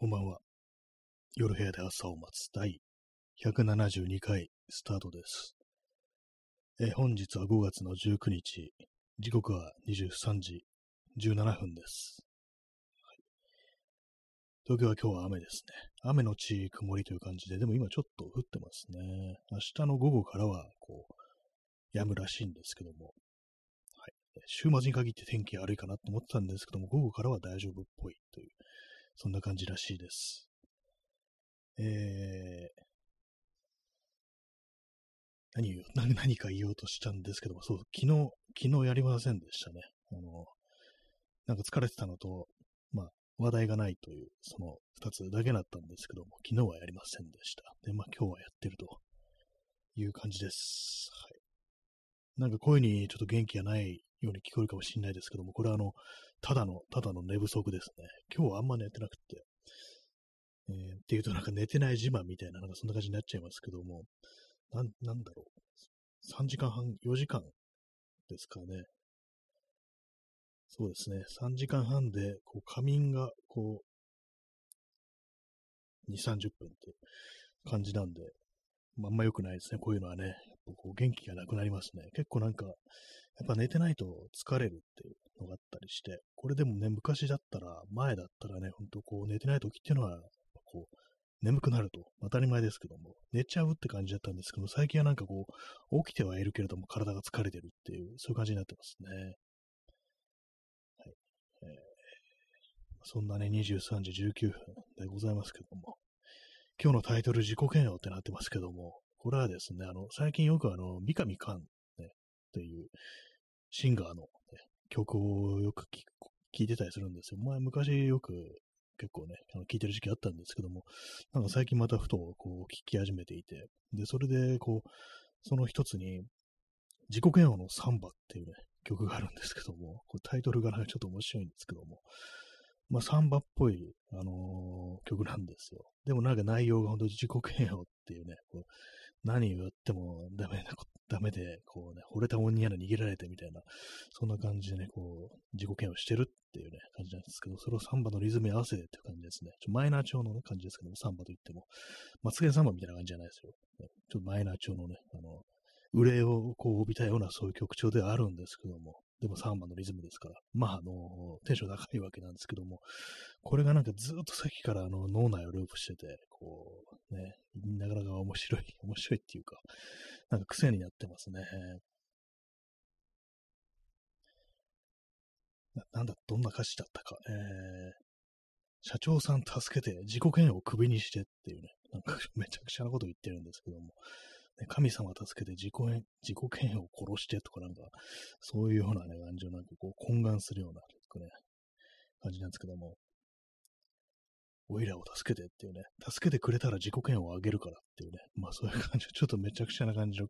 こんばんは。夜部屋で朝を待つ第172回スタートです。え本日は5月の19日、時刻は23時17分です、はい。東京は今日は雨ですね。雨のち曇りという感じで、でも今ちょっと降ってますね。明日の午後からはこう、止むらしいんですけども、はい、週末に限って天気悪いかなと思ってたんですけども、午後からは大丈夫っぽいというそんな感じらしいです。えー、何を、何か言おうとしたんですけども、そう、昨日、昨日やりませんでしたね。あの、なんか疲れてたのと、まあ、話題がないという、その二つだけだったんですけども、昨日はやりませんでした。で、まあ今日はやってるという感じです。はい。なんか声にちょっと元気がないように聞こえるかもしれないですけども、これはあの、ただの、ただの寝不足ですね。今日はあんま寝てなくて、えー、っていうとなんか寝てない自慢みたいな、なんかそんな感じになっちゃいますけども、なん、なんだろう。3時間半、4時間ですかね。そうですね。3時間半で、こう、仮眠が、こう、2、30分って感じなんで、まあ、あんま良くないですね。こういうのはね。やっぱこう元気がなくなりますね。結構なんか、やっぱ寝てないと疲れるっていうのがあったりして、これでもね、昔だったら、前だったらね、ほんとこう寝てない時っていうのは、こう、眠くなると、当たり前ですけども、寝ちゃうって感じだったんですけど、最近はなんかこう、起きてはいるけれども、体が疲れてるっていう、そういう感じになってますね。はい。えー、そんなね、23時19分でございますけども、今日のタイトル、自己嫌悪ってなってますけども、これはですね、あの、最近よくあの、三上寛、ね、っていう、シンガーの、ね、曲をよく聞いてたりするんですよ。前、昔よく結構ね、あの聞いてる時期あったんですけども、なんか最近またふとこう聞き始めていて、で、それでこう、その一つに、自己嫌悪のサンバっていうね、曲があるんですけども、これタイトルがなんかちょっと面白いんですけども、まあ、サンバっぽい、あのー、曲なんですよ。でもなんか内容が本当に自己嫌悪っていうね、こう何を言ってもダメな、ダメで、こうね、惚れた女に逃げられてみたいな、そんな感じでね、こう、自己嫌悪してるっていうね、感じなんですけど、それをサンバのリズムに合わせてっていう感じですね。ちょマイナー調の、ね、感じですけども、サンバと言っても、マツケンサンバみたいな感じじゃないですよ。ちょっとマイナー調のね、あの、憂いをこう帯びたようなそういう曲調ではあるんですけども、でもサンバのリズムですから、まあ、あの、テンション高いわけなんですけども、これがなんかずっとさっきからあの脳内をループしてて、こう、ね、なかなか面白い、面白いっていうか、なんか癖になってますね。ななんだ、どんな歌詞だったか。えー、社長さん助けて自己嫌悪をクビにしてっていうね、なんかめちゃくちゃなこと言ってるんですけども、神様助けて自己自己嫌悪を殺してとかなんか、そういうようなね、感じをなんかこう懇願するような、ね、感じなんですけども、おいらを助けてっていうね、助けてくれたら自己嫌悪をあげるからっていうね、まあそういう感じ、ちょっとめちゃくちゃな感じの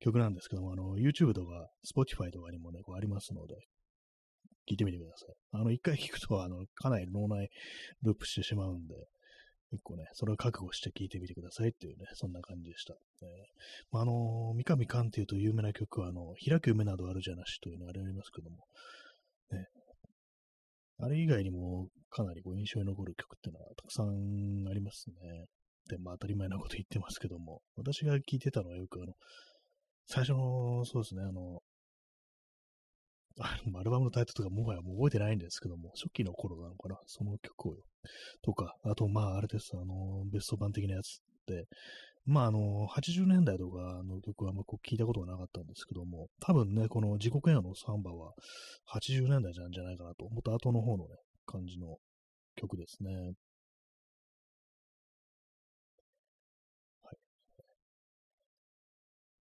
曲なんですけども、あの、YouTube とか Spotify とかにもね、こうありますので、聞いてみてください。あの、一回聞くと、あの、かなり脳内ループしてしまうんで、一個ね、それを覚悟して聴いてみてくださいっていうね、そんな感じでした。えーまあ、あの、三上寛っていうと有名な曲は、あの、開く夢などあるじゃなしというのがありますけども、ね、あれ以外にもかなりこう印象に残る曲っていうのはたくさんありますね。で、まあ当たり前なこと言ってますけども、私が聴いてたのはよくあの、最初の、そうですね、あの、アルバムのタイトルとかもはやもう覚えてないんですけども、初期の頃なのかな、その曲をとか、あと、まあ、あれです、あの、ベスト版的なやつって、まあ、あの、80年代とかの曲はあんまこう聞いたことがなかったんですけども、多分ね、この自己嫌悪のサンバは80年代なんじゃないかなと、もっと後の方のね、感じの曲ですね。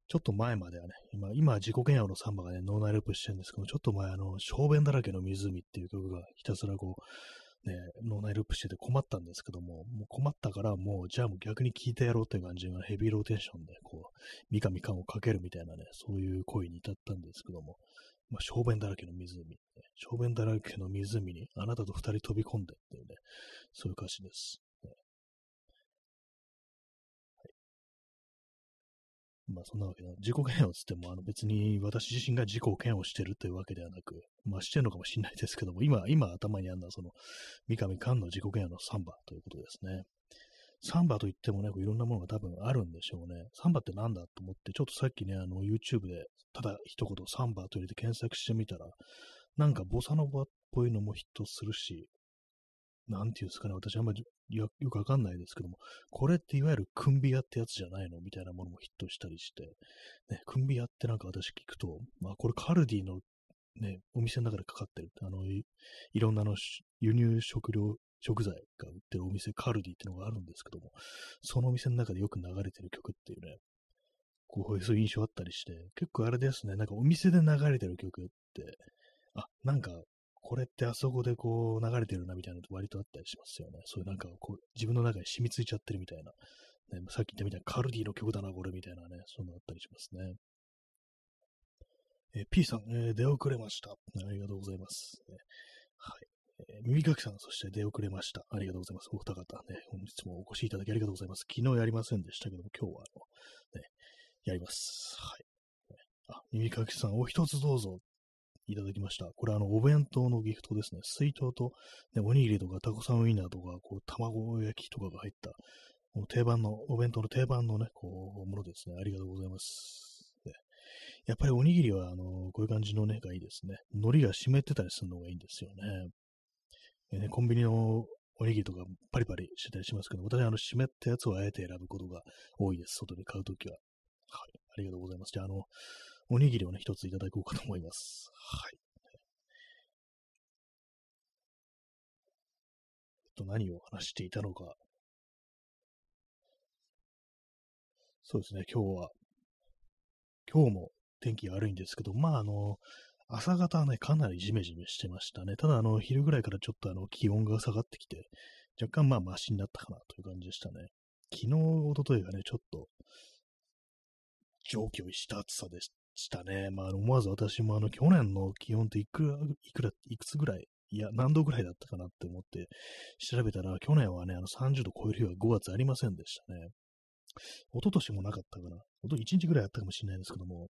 ちょっと前まではね、今、今、自己嫌悪のサンバがね、ノーナイループしてるんですけども、ちょっと前、あの、小便だらけの湖っていう曲がひたすらこう、ね、脳内ループしてて困ったんですけども、もう困ったから、もう、じゃあもう逆に聴いてやろうっていう感じがヘビーローテーションで、こう、三上感をかけるみたいなね、そういう声に至ったんですけども、まあ、小便だらけの湖、小便だらけの湖にあなたと二人飛び込んでっていうね、そういう歌詞です。まあそんなわけで、自己嫌悪つっても、あの別に私自身が自己嫌悪してるというわけではなく、まあしてるのかもしれないですけども、今、今頭にあるのはその、三上寛の自己嫌悪のサンバということですね。サンバといってもね、いろんなものが多分あるんでしょうね。サンバってなんだと思って、ちょっとさっきね、あの YouTube でただ一言サンバと入れて検索してみたら、なんかボサノバっぽいのもヒットするし、なんていうんですかね、私あんまりよくわかんないですけども、これっていわゆるクンビアってやつじゃないのみたいなものもヒットしたりして、ね、クンビアってなんか私聞くと、まあこれカルディのね、お店の中でかかってる、あの、いろんなの輸入食料、食材が売ってるお店、カルディってのがあるんですけども、そのお店の中でよく流れてる曲っていうね、こうそういう印象あったりして、結構あれですね、なんかお店で流れてる曲って、あ、なんかこれってあそこでこう流れてるなみたいなの割とあったりしますよね。そういうなんかこう自分の中に染みついちゃってるみたいな。ね、さっき言ったみたいなカルディの曲だな、これみたいなね、そんなあったりしますね。えー、P さん、えー、出遅れました。ありがとうございます。ね、はい。え、耳かきさん、そして出遅れました。ありがとうございます。お二方ね、本日もお越しいただきありがとうございます。昨日やりませんでしたけども、今日はあの、ね、やります。はい。あ、耳かきさん、お一つどうぞ。いただきました。これあの、お弁当のギフトですね。水筒と、ね、おにぎりとかタコさんウインナーとか、こう、卵焼きとかが入った、この定番の、お弁当の定番のね、こう、ものですね。ありがとうございます。ね、やっぱりおにぎりは、あの、こういう感じのね、がいいですね。海苔が湿ってたりするのがいいんですよね。ねコンビニのおにぎりとかパリパリしてたりしますけど、私はあの湿ったやつをあえて選ぶことが多いです。外で買うときは。はい。ありがとうございます。じゃあ、あの、おにぎりをね、一ついただこうかと思います。はい。えっと、何を話していたのか。そうですね、今日は、今日も天気悪いんですけど、まあ、あの、朝方はね、かなりジメジメしてましたね。ただ、あの、昼ぐらいからちょっとあの、気温が下がってきて、若干まあ、マシになったかなという感じでしたね。昨日、おとといがね、ちょっと、上気をした暑さでししたね。まあ、思わず私もあの、去年の気温っていくら、いくら、いくつぐらい、いや、何度ぐらいだったかなって思って調べたら、去年はね、あの30度超える日は5月ありませんでしたね。一昨年もなかったかな。ほと1日ぐらいあったかもしれないですけども、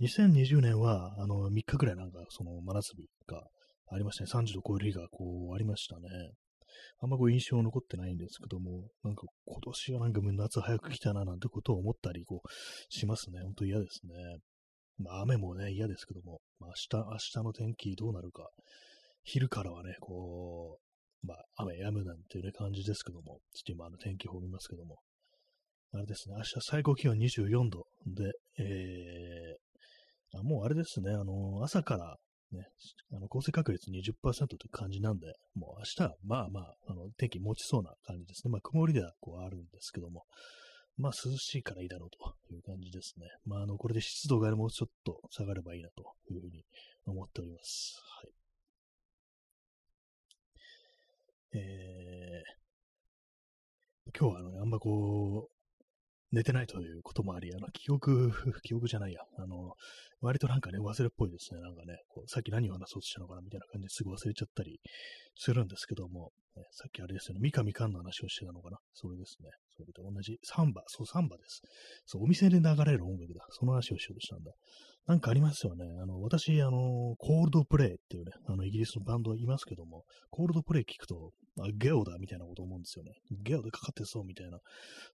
2020年は、あの、3日ぐらいなんか、その真夏日がありましたね。30度超える日がこう、ありましたね。あんまこう印象残ってないんですけども、なんか今年はなんか夏早く来たななんてことを思ったりこうしますね。ほんと嫌ですね。まあ雨もね、嫌ですけども、まあ明日、明日の天気どうなるか、昼からはね、こう、まあ雨止むなんていうね感じですけども、ちょっと今あの天気予報見ますけども、あれですね、明日最高気温24度。で、えー、あもうあれですね、あの、朝からね、あの降水確率20%という感じなんで、もう明日はまあまあ、あの天気持ちそうな感じですね。まあ曇りではこうあるんですけども、まあ涼しいからいいだろうという感じですね。まああの、これで湿度がもうちょっと下がればいいなというふうに思っております。はい。えー、今日はあの、あんまこう、寝てないということもあり、あの、記憶、記憶じゃないや、あの、割となんかね、忘れっぽいですね。なんかね、こうさっき何を話そうとしたのかなみたいな感じですぐ忘れちゃったりするんですけども、ね、さっきあれですよね、三上寛の話をしてたのかなそれですね。それと同じ、サンバ、そう、サンバです。そう、お店で流れる音楽だ。その話をしようとしたんだ。なんかありますよね。あの、私、あの、コールドプレイっていうね、あの、イギリスのバンドいますけども、コールドプレイ聞くと、あ、ゲオだみたいなこと思うんですよね。ゲオでかかってそうみたいな、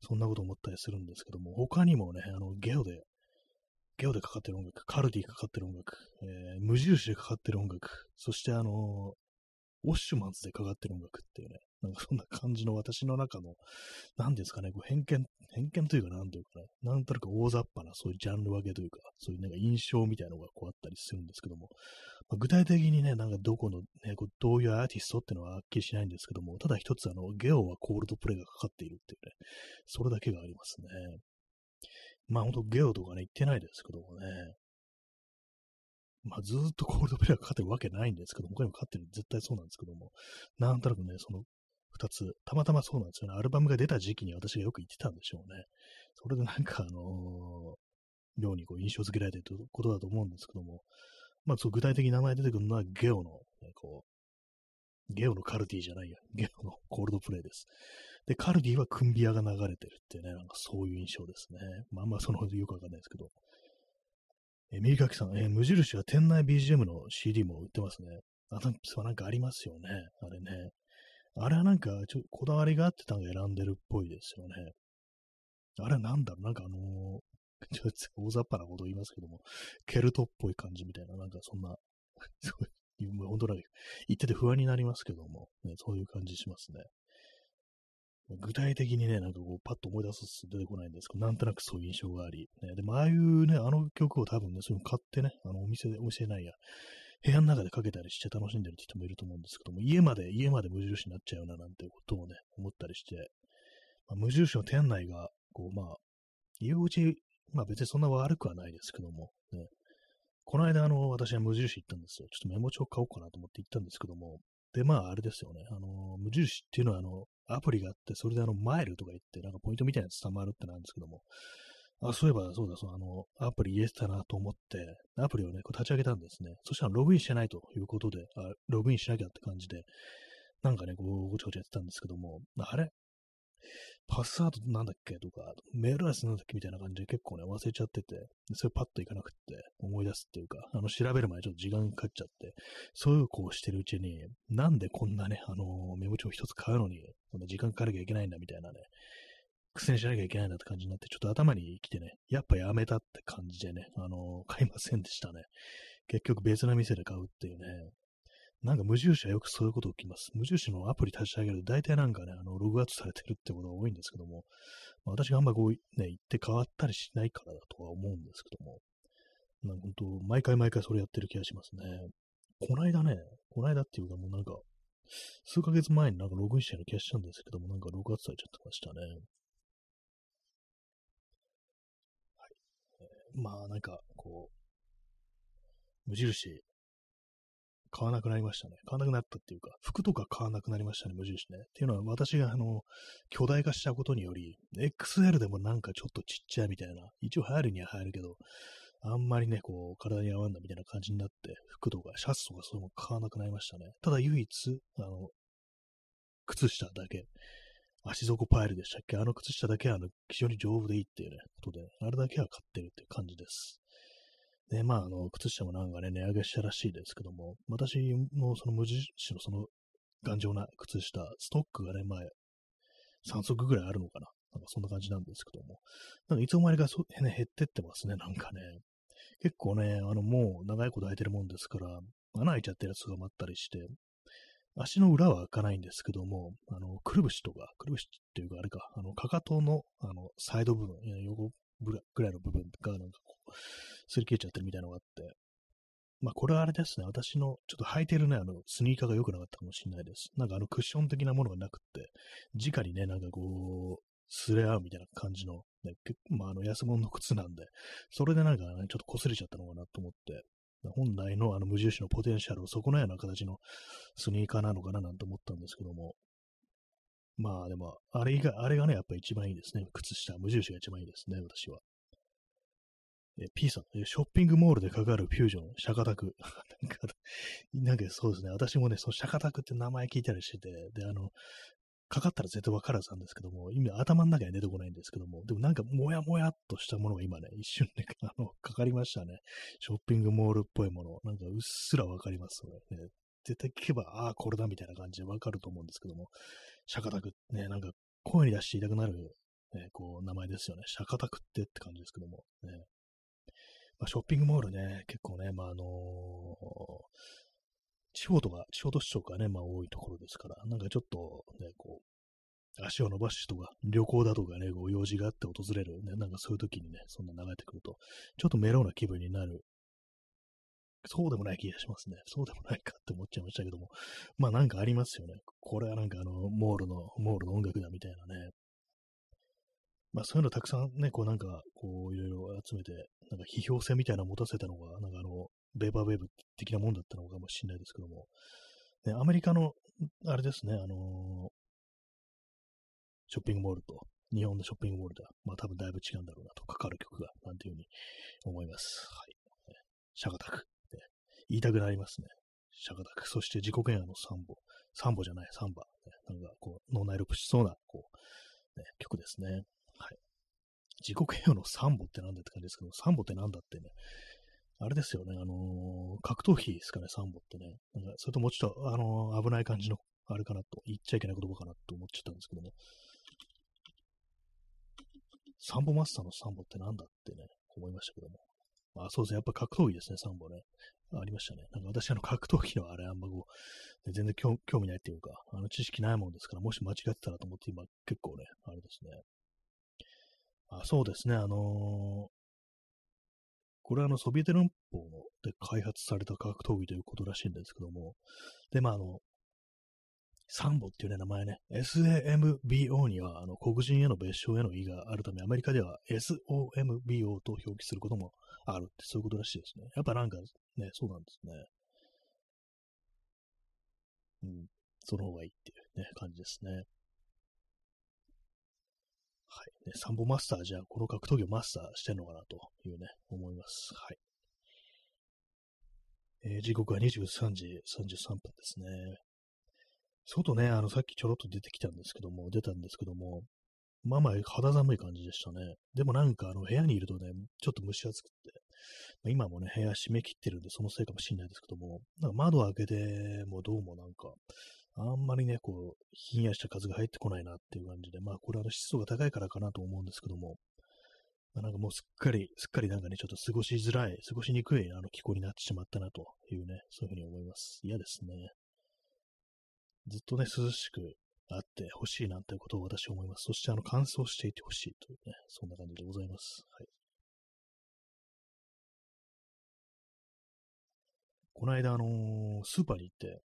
そんなこと思ったりするんですけども、他にもね、あの、ゲオで、ゲオでかかってる音楽、カルディかかってる音楽、えー、無印でかかってる音楽、そしてあのウォッシュマンズでかかってる音楽っていうね、なんかそんな感じの私の中の、何ですかね、こう偏見、偏見というか、なんというかね、なんとなく大雑把なそういうジャンル分けというか、そういうなんか印象みたいなのがこうあったりするんですけども、まあ、具体的にね、なんかどこのね、こうどういうアーティストっていうのははっきりしないんですけども、ただ一つあの、ゲオはコールドプレイがかかっているっていうね、それだけがありますね。まあほんとゲオとかね、言ってないですけどもね、まあ、ずっとコールドプレイがかかってるわけないんですけども、他にもかかってる絶対そうなんですけども、なんとなくね、その二つ、たまたまそうなんですよね。アルバムが出た時期に私がよく言ってたんでしょうね。それでなんかあのー、ようにこう印象付けられてるということだと思うんですけども、まあ、そう具体的に名前出てくるのはゲオの、ね、こう、ゲオのカルティじゃないや、ゲオのコールドプレイです。で、カルディはクンビアが流れてるってね、なんかそういう印象ですね。まあまあんまそのよくわかんないですけど。え、右かきさん、え、無印は店内 BGM の CD も売ってますね。あ、なんかありますよね。あれね。あれはなんか、ちょっとこだわりがあってたのが選んでるっぽいですよね。あれはなんだろう、なんかあのー、ちょっと大雑把なこと言いますけども、ケルトっぽい感じみたいな、なんかそんな、そういう、本当なんか言ってて不安になりますけども、ね、そういう感じしますね。具体的にね、なんかこう、パッと思い出すと出てこないんですけど、なんとなくそういう印象があり、ね、でも、ああいうね、あの曲を多分ね、その買ってね、あの、お店で、お店ないや、部屋の中でかけたりして楽しんでるって人もいると思うんですけども、家まで、家まで無印になっちゃうな、なんてことをね、思ったりして、まあ、無印の店内が、こう、まあ、入り口、まあ別にそんな悪くはないですけども、ね、この間、あの、私は無印行ったんですよ。ちょっとメモ帳買おうかなと思って行ったんですけども、で、まあ、あれですよね。あの、無印っていうのは、あの、アプリがあって、それであの、マイルとか言って、なんかポイントみたいなやつ貯まるってなんですけども、あ、そういえば、そうだ、そう、あの、アプリ入れてたなと思って、アプリをね、こう立ち上げたんですね。そしたらログインしてないということで、あログインしなきゃって感じで、なんかね、こう、ごちゃごちゃやってたんですけども、あれ？パスワードなんだっけとか、メールアドレスなんだっけみたいな感じで結構ね、忘れちゃってて、それパッといかなくって思い出すっていうか、あの、調べる前にちょっと時間かかっちゃって、そういうこうしてるうちに、なんでこんなね、あのメモ帳一つ買うのに、そんな時間かかなきゃいけないんだみたいなね、苦戦しなきゃいけないんだって感じになって、ちょっと頭に来てね、やっぱやめたって感じでね、あの買いませんでしたね。結局別な店で買うっていうね、なんか無印はよくそういうこと起きます。無印のアプリ立ち上げると大体なんかね、あの、ログアウトされてるってことが多いんですけども、まあ、私があんまこう、ね、行って変わったりしないからだとは思うんですけども、なんか本当、毎回毎回それやってる気がしますね。こないだね、こないだっていうかもうなんか、数ヶ月前になんかログインしたような気がしたんですけども、なんかログアウトされちゃってましたね。まあなんか、こう、無印買わなくなりましたね。買わなくなったっていうか、服とか買わなくなりましたね、無印ね。っていうのは私があの、巨大化したことにより、XL でもなんかちょっとちっちゃいみたいな、一応流行るには流行るけど、あんまりね、こう、体に合わんだみたいな感じになって、服とかシャツとかそういうの買わなくなりましたね。ただ唯一、あの、靴下だけ、足底パイルでしたっけ？あの靴下だけはあの非常に丈夫でいいっていうね、ことで、あれだけは買ってるっていう感じです。で、まあ、あの、靴下もなんかね、値上げしたらしいですけども、私もその無印のその頑丈な靴下、ストックがね、前、3足ぐらいあるのかな？なんかそんな感じなんですけども。なんかいつの間にかそ、ね、減ってってますね、なんかね。結構ね、あの、もう長いこと履いてるもんですから、穴開いちゃってるやつがまったりして、足の裏は開かないんですけども、あの、くるぶしとか、くるぶしっていうか、あれか、あの、かかとの、あの、サイド部分、横ぐらいの部分が、なんかこう、擦り切れちゃってるみたいなのがあって、まあこれはあれですね、私のちょっと履いてるね、あの、スニーカーが良くなかったかもしれないです。なんかあのクッション的なものがなくって、直にね、なんかこう、すれ合うみたいな感じの、ね、まああの安物の靴なんで、それでなんかね、ちょっと擦れちゃったのかなと思って、本来のあの無印のポテンシャルを損なうような形のスニーカーなのかななんて思ったんですけども、まあでも、あれが、あれがね、やっぱ一番いいですね。靴下、無印が一番いいですね、私は。え P さん、ショッピングモールでかかるフュージョン、シャカタク。なんか、なんかそうですね、私もね、そのシャカタクって名前聞いたりしてて、で、あの、かかったら絶対わかるはずなんですけども、今頭の中には出てこないんですけども、でもなんかもやもやっとしたものが今ね、一瞬ね、あの、かかりましたね。ショッピングモールっぽいもの。なんかうっすらわかりますね。ね絶対聞けば、ああ、これだみたいな感じでわかると思うんですけども、シャカタクね、なんか声に出して言いたくなる、ね、こう、名前ですよね。シャカタクってって感じですけども、ね。まあ、ショッピングモールね、結構ね、まあ、あのー、地方とか、地方都市とかね、まあ多いところですから、なんかちょっとね、こう、足を伸ばす人が、旅行だとかね、こう用事があって訪れる、ね、なんかそういう時にね、そんな流れてくると、ちょっとメロウな気分になる。そうでもない気がしますね。そうでもないかって思っちゃいましたけども。まあなんかありますよね。これはなんかあの、モールの、モールの音楽だみたいなね。まあそういうのたくさんね、こうなんか、こういろいろ集めて、なんか批評性みたいなのを持たせたのが、なんかあの、ベーバーウェーブ的なもんだったのかもしれないですけども、ね、アメリカの、あれですね、あのー、ショッピングモールと、日本のショッピングモールでは、まあ多分だいぶ違うんだろうなと、かかる曲が、なんていうふうに思います。はい。シャカタク、ね。言いたくなりますね。シャカタク。そして自己嫌悪のサンボ。サンボじゃない、サンバ。ね、なんかこう、脳内ロプしそうな、こう、ね、曲ですね。はい。自国平和のサンボってなんだって感じですけど、サンボってなんだってね、あれですよね、あのー、格闘技ですかね、サンボってね。なんか、それともうちょっと、あのー、危ない感じの、あれかなと、言っちゃいけない言葉かなと思っちゃったんですけども。サンボマスターのサンボってなんだってね、思いましたけども。まあ、そうですね。やっぱ格闘技ですね、サンボね。ありましたね。なんか私、あの、格闘技のあれ、あんまこう、全然興味ないっていうか、あの、知識ないもんですから、もし間違ってたらと思って、今、結構ね、あれですね。あ、そうですね。あのー、これはあの、ソビエト連邦で開発された格闘技ということらしいんですけども、で、まあ、あの、サンボっていうね、名前ね、SAMBO には、あの、黒人への別称への意があるため、アメリカでは SOMBO と表記することもあるって、そういうことらしいですね。やっぱなんかね、そうなんですね。うん、その方がいいっていうね、感じですね。はい。ね、サンボマスターじゃあ、この格闘技をマスターしてんのかなというね、思います。はい。えー、時刻は23時33分ですね。外ね、あの、さっきちょろっと出てきたんですけども、出たんですけども、まあまあ肌寒い感じでしたね。でもなんかあの部屋にいるとね、ちょっと蒸し暑くて、まあ、今もね、部屋閉め切ってるんでそのせいかもしれないですけども、なんか窓開けてもどうもなんか、あんまりね、こう、ひんやりした風が入ってこないなっていう感じで、まあこれは湿度が高いからかなと思うんですけども、まあ、なんかもうすっかり、すっかりなんかね、ちょっと過ごしづらい、過ごしにくいあの気候になってしまったなというね、そういうふうに思います。嫌ですね。ずっとね、涼しくあってほしいなんてことを私は思います。そして、あの、乾燥していてほしいというね、そんな感じでございます。はい。この間、あのー、スーパーに行って、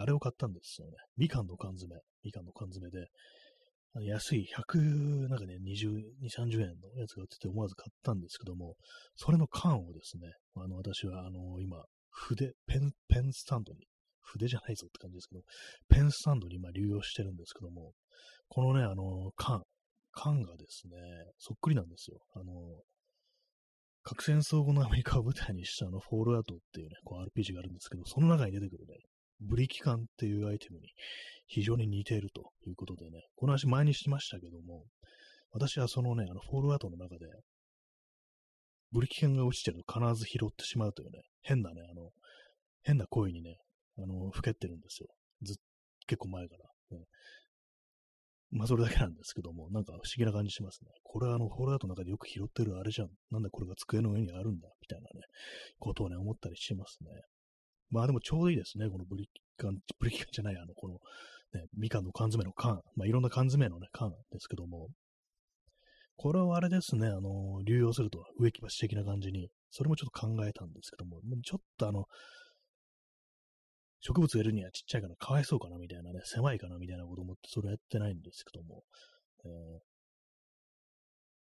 あれを買ったんですよね。みかんの缶詰。みかんの缶詰で、あの安い100、なんかね、20、30円のやつが売ってて思わず買ったんですけども、それの缶をですね、あの、私は、あの、今、筆、ペン、ペンスタンドに筆じゃないぞって感じですけど、ペンスタンドに今流用してるんですけども、このね、あの、缶、缶がですね、そっくりなんですよ。あの、核戦争後のアメリカを舞台にしたあの、フォールアウトっていうね、こう RPG があるんですけど、その中に出てくるね、ブリキ缶っていうアイテムに非常に似ているということでね、この話前にしましたけども、私はそのね、あの、フォールアウトの中で、ブリキ缶が落ちてると必ず拾ってしまうというね、変なね、あの、変な行為にね、あの、ふけってるんですよ。ずっ、結構前から、ね。まあ、それだけなんですけども、なんか不思議な感じしますね。これはあの、フォールアウトの中でよく拾ってるあれじゃん。なんでこれが机の上にあるんだみたいなね、ことをね、思ったりしますね。まあでもちょうどいいですね。このブリキ缶、ブリキ缶じゃない、あの、この、ね、みかんの缶詰の缶。まあいろんな缶詰のね、缶ですけども、これはあれですね、あの、流用すると植木鉢的な感じに、それもちょっと考えたんですけども、ちょっとあの、植物植えるにはちっちゃいからかわいそうかなみたいなね、狭いかなみたいなこと思ってそれやってないんですけども、えー、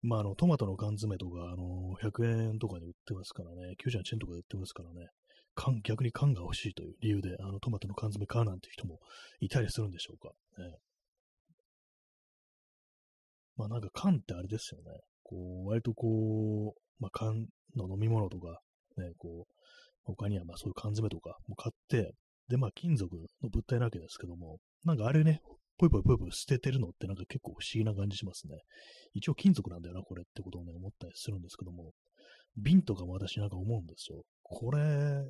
まあ、あの、トマトの缶詰とか、あの、100円とかで売ってますからね、98円とかで売ってますからね、缶、逆に缶が欲しいという理由で、あの、トマトの缶詰買うなんて人もいたりするんでしょうか。ね、まあ、なんか缶ってあれですよね。こう、割とこう、まあ、缶の飲み物とか、ね、こう、他にはまあそういう缶詰とかも買って、で、まあ、金属の物体なわけですけども、なんかあれね、ぽいぽいぽいぽい捨ててるのってなんか結構不思議な感じしますね。一応金属なんだよな、これってことをね、思ったりするんですけども、瓶とかも私なんか思うんですよ。これ、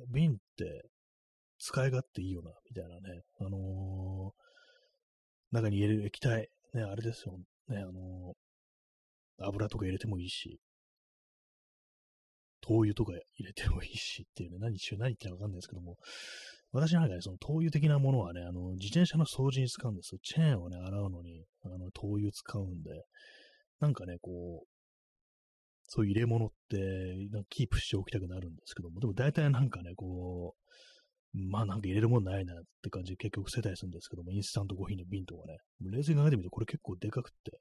瓶って使い勝手いいよな、みたいなね。あのー、中に入れる液体、ね、あれですよね、あのー、油とか入れてもいいし、灯油とか入れてもいいしっていうね、何し何言ってるかわかんないですけども、私なんかね、その灯油的なものはね、あの、自転車の掃除に使うんですよ。チェーンをね、洗うのに、あの、灯油使うんで、なんかね、こう、そう入れ物って、なんかキープしておきたくなるんですけども、でも大体なんかね、こう、まあなんか入れるもんないなって感じで結局捨てたりするんですけども、インスタントコーヒーの瓶とかね、冷静に考えてみるとこれ結構でかくって、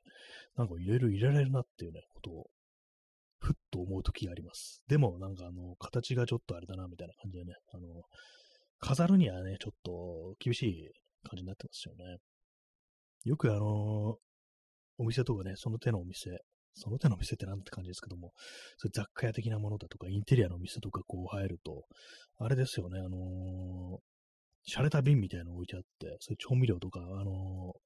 なんか入れる入れられるなっていうね、ことを、ふっと思う時があります。でもなんかあの、形がちょっとあれだな、みたいな感じでね、あの、飾るにはね、ちょっと厳しい感じになってますよね。よくあのお店とかね、その手のお店、その手の店ってなんて感じですけども、そ雑貨屋的なものだとか、インテリアの店とかこう入ると、あれですよね、あのー、洒落た瓶みたいなの置いてあって、そういう調味料とか、あのー、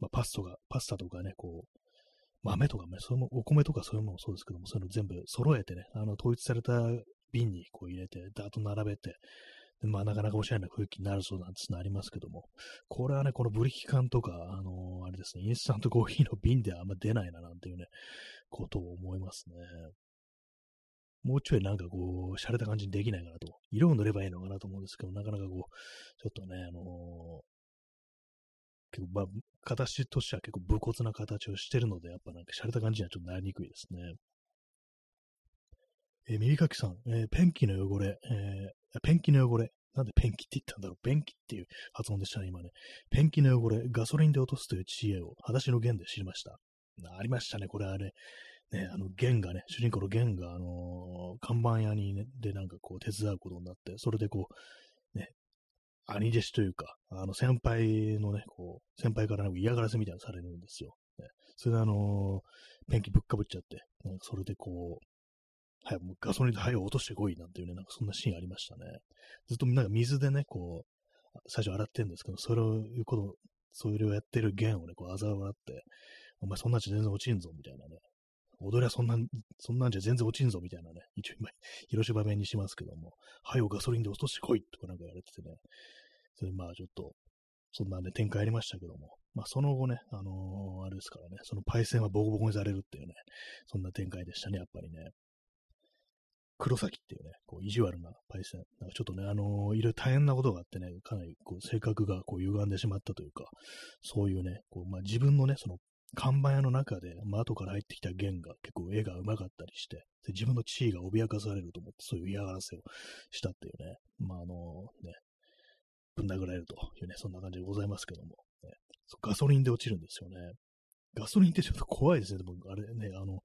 まあ、パスとか、パスタとかね、こう、豆とかね、そのお米とかそういうのもそうですけども、そういうの全部揃えてね、あの、統一された瓶にこう入れて、ダーッと並べて、まあ、なかなかおしゃれな空気になるそうなんてのありますけども、これはね、このブリキ缶とか、あのー、あれですね、インスタントコーヒーの瓶ではあんま出ないななんていうね、ことを思いますね。もうちょいなんかこう、洒落た感じにできないかなと。色を塗ればいいのかなと思うんですけど、なかなかこう、ちょっとね、あのー、結構、まあ、形としては結構武骨な形をしてるので、やっぱなんか洒落た感じにはちょっとなりにくいですね。えー、耳かきさん、えー、ペンキの汚れ、えー、ペンキの汚れ、なんでペンキって言ったんだろうペンキっていう発音でしたね、今ね。ペンキの汚れ、ガソリンで落とすという知恵を、裸足の弦で知りました。ありましたね、これあれ。ね、あの、弦がね、主人公の弦が、あのー、看板屋にね、でなんかこう手伝うことになって、それでこう、ね、兄弟子というか、あの、先輩のね、こう、先輩からなんか嫌がらせみたいなのされるんですよ。ね、それであのー、ペンキぶっかぶっちゃって、なんそれでこう、はい、もうガソリンで灰を落としてこいなんていうね、なんかそんなシーンありましたね。ずっとなんか水でね、こう、最初洗ってるんですけど、それをいうこと、それをやってる弦をね、こう、あざ笑って、お前そんなんじゃ全然落ちんぞ、みたいなね。踊りはそんな、そんなんじゃ全然落ちんぞ、みたいなね。一応今、広島弁にしますけども、灰をガソリンで落としてこいとかなんか言われててね。それまあちょっと、そんなね、展開ありましたけども。まあその後ね、あのー、あれですからね、そのパイセンはボコボコにされるっていうね、そんな展開でしたね、やっぱりね。黒崎っていうね、こう意地悪なパイセン。なんかちょっとね、あのー、いろいろ大変なことがあってね、かなりこう性格がこう歪んでしまったというか、そういうね、こうまあ、自分のね、その看板屋の中で、まあ、後から入ってきた弦が結構絵が上手かったりして、で自分の地位が脅かされると思って、そういう嫌がらせをしたっていうね、まあ、あのね、ぶん殴られるというね、そんな感じでございますけども、ね、ガソリンで落ちるんですよね。ガソリンってちょっと怖いですね。でも、あれね、あの、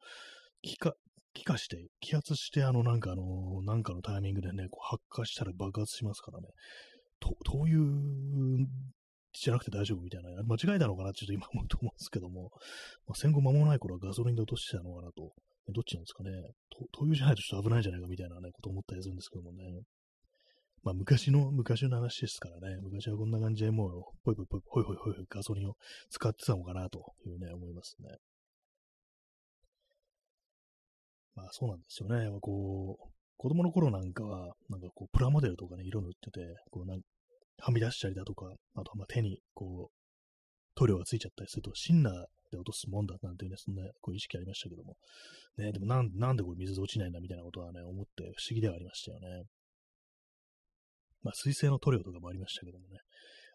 気化、気化して、気圧して、あの、なんかあの、なんかのタイミングでね、こう発火したら爆発しますからね。と、どういうじゃなくて大丈夫みたいな、間違いなのかなちょっと今思うと思うんですけども、まあ、戦後間もない頃はガソリンで落としてたのかなと、どっちなんですかね、灯油じゃないとちょっと危ないんじゃないかみたいなね、こと思ったりするんですけどもね。まあ昔の、昔の話ですからね、昔はこんな感じでもう、ぽいぽいぽい、ほいほいほいほいガソリンを使ってたのかなというね、思いますね。まあそうなんですよね。こう、子供の頃なんかは、なんかこう、プラモデルとかね、色塗ってて、こうなんはみ出したりだとか、あとはま手にこう、塗料がついちゃったりすると、シンナーで落とすもんだなんていうね、そんなこう意識ありましたけども。ね、でもなんなんでこれ水で落ちないんだみたいなことはね、思って不思議ではありましたよね。まあ、水性の塗料とかもありましたけどもね。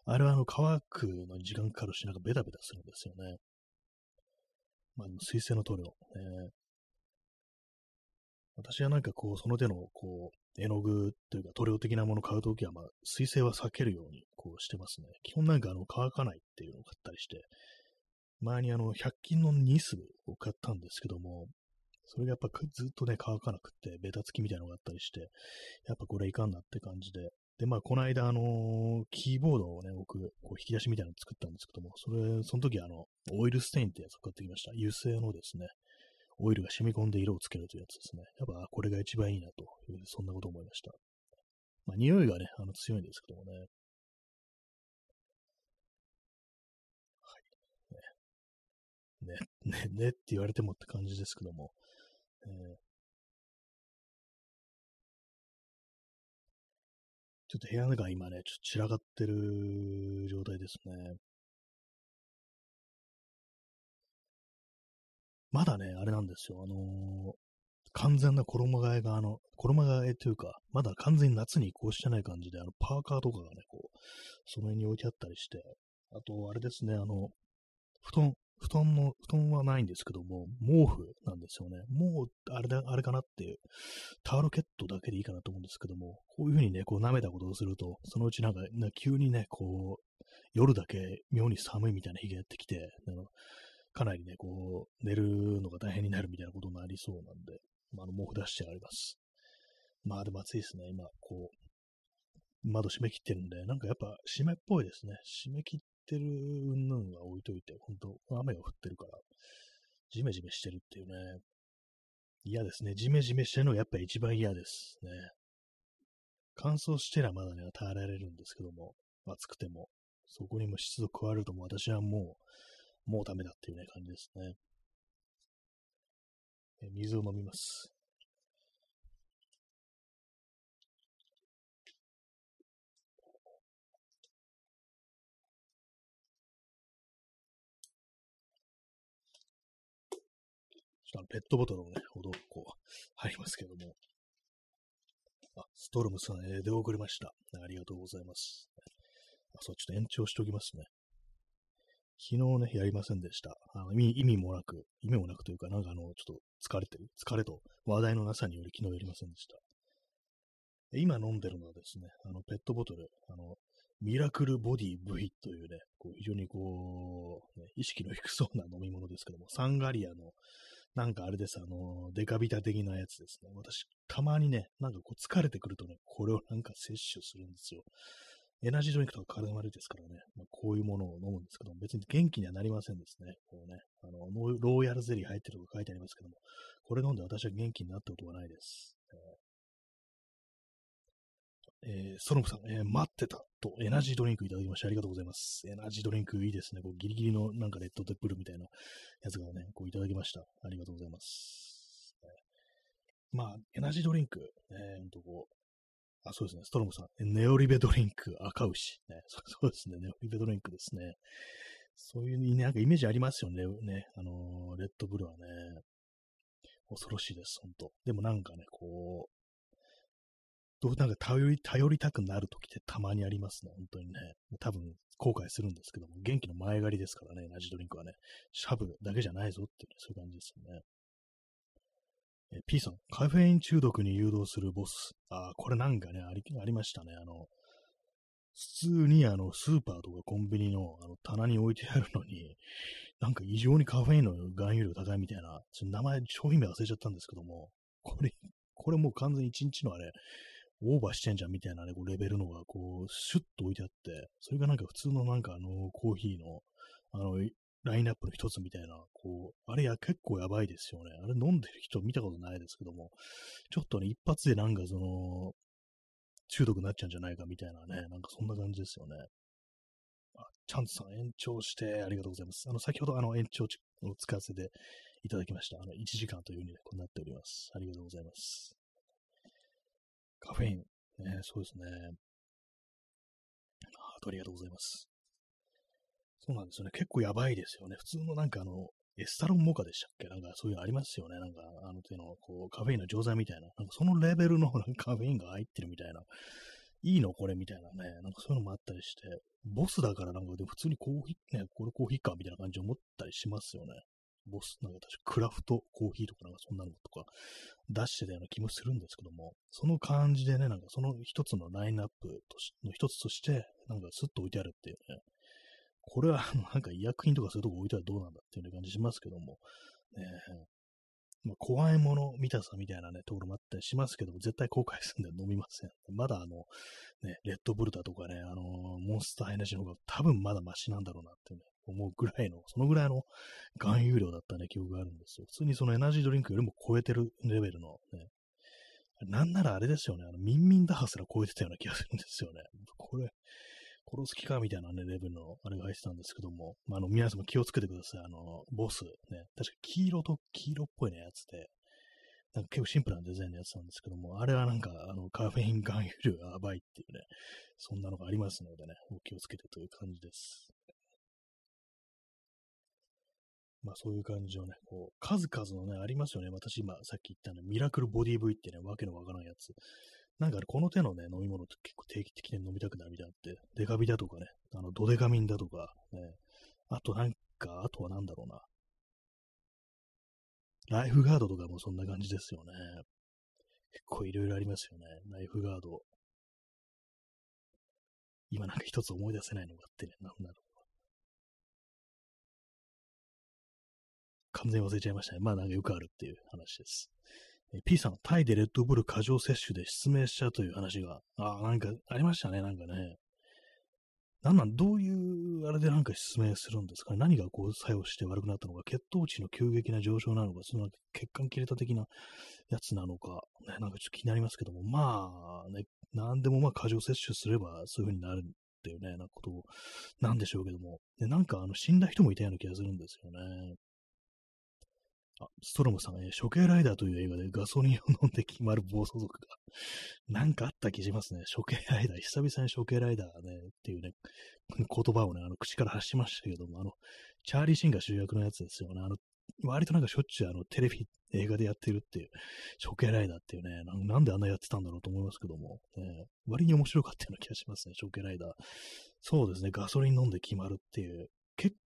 あれはあの乾くのに時間かかるし、なんかベタベタするんですよね。まあ、水性の塗料。ね、私はなんかこう、その手のこう、絵の具というか塗料的なものを買うときは、まあ、水性は避けるようにこうしてますね。基本なんかあの乾かないっていうのを買ったりして、前にあの、100均のニスを買ったんですけども、それがやっぱずっとね、乾かなくて、ベタつきみたいなのがあったりして、やっぱこれいかんなって感じで。で、まあ、この間、あのー、キーボードをね、僕、こう引き出しみたいなの作ったんですけども、それ、その時あの、オイルステインってやつを買ってきました。油性のですね、オイルが染み込んで色をつけるというやつですね。やっぱこれが一番いいなという、そんなこと思いました。まあ、匂いがね、あの強いんですけどもね。はい。ね、ね、ねって言われてもって感じですけども。えー、ちょっと部屋が今ね、ちょっと散らかってる状態ですね。まだね、あれなんですよ。あのー、完全な衣替えが、あの、衣替えというか、まだ完全に夏に移行してない感じで、あの、パーカーとかがね、こう、その辺に置いてあったりして、あと、あれですね、あの、布団、布団の、布団はないんですけども、毛布なんですよね。もう、あれだ、あれかなっていう、タオルケットだけでいいかなと思うんですけども、こういう風にね、こう舐めたことをすると、そのうちなんか、急にね、こう、夜だけ妙に寒いみたいな日がやってきて、あのかなりね、こう、寝るのが大変になるみたいなことになりそうなんで、まあ、あの、毛布出してあります。まあ、でも暑いですね、今、こう、窓閉め切ってるんで、なんかやっぱ湿っぽいですね。閉め切ってる云々は置いといて、本当雨が降ってるから、ジメジメしてるっていうね。嫌ですね。ジメジメしてるのがやっぱ一番嫌ですね。乾燥してらまだね、耐えられるんですけども、暑くても、そこにも湿度加わるとも私はもう、もうダメだっていうね、感じですね。え水を飲みます。ペットボトルをね、ほどこう、入りますけども。あ、ストロムさん、えー、出遅れました。ありがとうございます。あ、そう、ちょっと延長しておきますね。昨日ね、やりませんでした。あの意味意味もなく、意味もなくというか、なんかあの、ちょっと疲れてる、疲れと話題のなさにより昨日やりませんでした。今飲んでるのはですね、あの、ペットボトル、あの、ミラクルボディ V というね、こう非常にこう、ね、意識の低そうな飲み物ですけども、サンガリアのなんかあれです、あの、デカビタ的なやつですね。私、たまにね、なんかこう疲れてくるとね、これをなんか摂取するんですよ。エナジードリンクとか体悪いですからね、まあ、こういうものを飲むんですけども、別に元気にはなりませんですね。こうね、あの、ローヤルゼリー入ってるとか書いてありますけども、これ飲んで私は元気になったことがないです。えー、ソロムさん、えー、待ってたとエナジードリンクいただきましてありがとうございます。エナジードリンクいいですね。こうギリギリのなんかレッドテップルみたいなやつがね、こういただきました。ありがとうございます。まあ、エナジードリンク、えー、ほんとこう、あ、そうですね、ストロムさん、ネオリベドリンク赤牛、ね そ。うですね、ネオリベドリンクですね。そういうなんかイメージありますよね、ねあのー、レッドブルはね。恐ろしいです、ほんと。でもなんかね、こう、どうなんか頼り、頼りたくなるときってたまにありますね、本当にね。多分後悔するんですけども、元気の前借りですからね、ナジドリンクはね。シャブだけじゃないぞっていう、そういう感じですよね。え P さん、カフェイン中毒に誘導するボス。あ、これなんかね、ありありましたね。あの、普通にあの、スーパーとかコンビニのあの棚に置いてあるのに、なんか異常にカフェインの含有量高いみたいな、その名前、商品名忘れちゃったんですけども、これ、これもう完全に1日のあれ、オーバーしてんじゃんみたいなね、こうレベルのがこう、シュッと置いてあって、それがなんか普通のなんかあの、コーヒーの、あの、ラインナップの一つみたいな、こう、あれや結構やばいですよね。あれ飲んでる人見たことないですけども、ちょっとね、一発でなんかその、中毒になっちゃうんじゃないかみたいなね、なんかそんな感じですよね。あ、チャンツさん延長してありがとうございます。あの、先ほどあの延長を使わせていただきました。あの、1時間というふうに、ね、こうなっております。ありがとうございます。カフェイン。ね、そうですね。ありがとうございます。そうなんですよね。結構やばいですよね。普通のなんかあの、エスタロンモカでしたっけ？なんかそういうのありますよね。なんかあの手のこうカフェインの錠剤みたいな。なんかそのレベルのカフェインが入ってるみたいな。いいのこれみたいなね。なんかそういうのもあったりして。ボスだからなんかでも普通にコーヒー、ね、これコーヒーかみたいな感じで思ったりしますよね。ボス、なんか確かクラフトコーヒーとかなんかそんなのとか出してたような気もするんですけども、その感じでね、なんかその一つのラインナップとしの一つとして、なんかスッと置いてあるっていうね、これはなんか医薬品とかそういうとこ置いたらどうなんだっていう感じしますけども、ね、まあ、怖いもの見たさみたいなね、ところもあったりしますけども、絶対後悔するんで飲みません。まだあの、ね、レッドブルだとかね、あの、モンスターエナジーの方が多分まだマシなんだろうなってね、思うぐらいの、そのぐらいの含有量だったね、記憶があるんですよ。普通にそのエナジードリンクよりも超えてるレベルのね、なんならあれですよね、あの、ミンミンダハすら超えてたような気がするんですよね。これ、殺す気かみたいなね、レベルのあれが入ってたんですけども、まあ、あの、皆さんも気をつけてください。あの、ボス、ね、確か黄色と黄色っぽいね、やつで、なんか結構シンプルなデザインのやつなんですけども、あれはなんか、あの、カフェイン含有量がやばいっていうね、そんなのがありますのでね、お気をつけてという感じです。まあそういう感じのね、こう、数々のね、ありますよね。私今、さっき言ったね、ミラクルボディ V ってね、わけのわからんやつ。なんかこの手のね、飲み物って結構定期的に飲みたくなるみたいなって、デカビだとかね、あの、ドデカミンだとか、ね、あとなんか、あとはなんだろうな。ライフガードとかもそんな感じですよね。結構いろいろありますよね。ライフガード。今なんか一つ思い出せないのがあってね、なんだろう。完全に忘れちゃいましたね。まあなんかよくあるっていう話です。P さん、タイでレッドブル過剰摂取で失明しちゃうという話が、あ、なんかありましたね、なんかね。なんなん、どういうあれでなんか失明するんですかね。何がこう作用して悪くなったのか、血糖値の急激な上昇なのか、その血管切れた的なやつなのか、ね、なんかちょっと気になりますけども、まあね、なんでもまあ過剰摂取すればそういう風になるっっていうね、なことなんでしょうけども、でなんかあの死んだ人もいたような気がするんですよね。あ、ストロムさん、えー、処刑ライダーという映画でガソリンを飲んで決まる暴走族が、なんかあった気しますね。処刑ライダー、久々に処刑ライダーね、っていうね、言葉をね、あの、口から発しましたけども、あの、チャーリー・シンが主役のやつですよね。あの、割となんかしょっちゅうあの、テレビ、映画でやってるっていう、処刑ライダーっていうねな、なんであんなやってたんだろうと思いますけども、ね、割に面白かったような気がしますね、処刑ライダー。そうですね、ガソリン飲んで決まるっていう、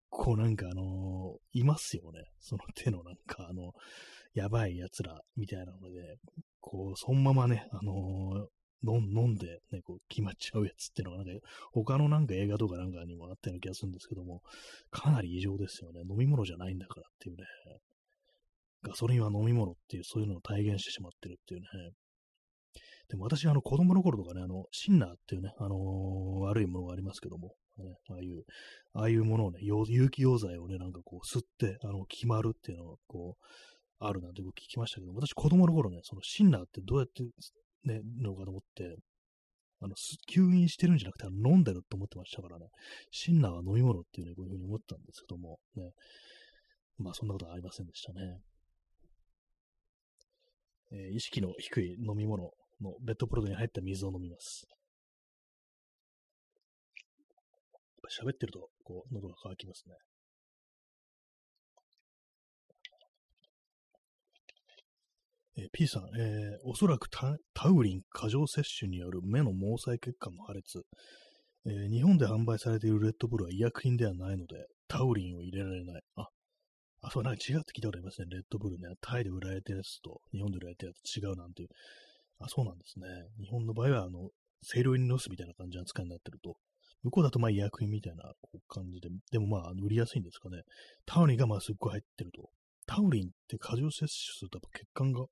構なんかあのー、いますよね。その手のなんかあの、やばい奴らみたいなので、こう、そのままね、あのー、飲んで、ね、こう、決まっちゃうやつっていうのが、なんか、他のなんか映画とかなんかにもあったような気がするんですけども、かなり異常ですよね。飲み物じゃないんだからっていうね。ガソリンは飲み物っていう、そういうのを体現してしまってるっていうね。でも私、あの、子供の頃とかね、あの、シンナーっていうね、あのー、悪いものがありますけども、ね、ああいう、ああいうものをね、有機溶剤をね、なんかこう、吸って、あの、決まるっていうのが、こう、あるなんて僕聞きましたけど、私子供の頃ね、そのシンナーってどうやってね、のかと思って、あの、吸引してるんじゃなくて、飲んでると思ってましたからね、シンナーは飲み物っていうね、こういうふうに思ったんですけども、ね、まあそんなことはありませんでしたね。えー、意識の低い飲み物のベッドプロドに入った水を飲みます。喋ってると、こう、喉が渇きますね。えー、P さん、えー、おそらくタウリン過剰摂取による目の毛細血管の破裂、えー、日本で販売されているレッドブルは医薬品ではないので、タウリンを入れられない。あ、あ、そう、なんか違うって聞いたことありますね。レッドブルね。タイで売られてるやつと日本で売られてるやつ違うなんていう。あ、そうなんですね。日本の場合は、あの、清涼飲料水みたいな感じの扱いになってると。向こうだとまあ医薬品みたいな感じで、でもまあ売りやすいんですかね。タウリンがまあすっごい入ってると。タウリンって過剰摂取するとやっぱ血管が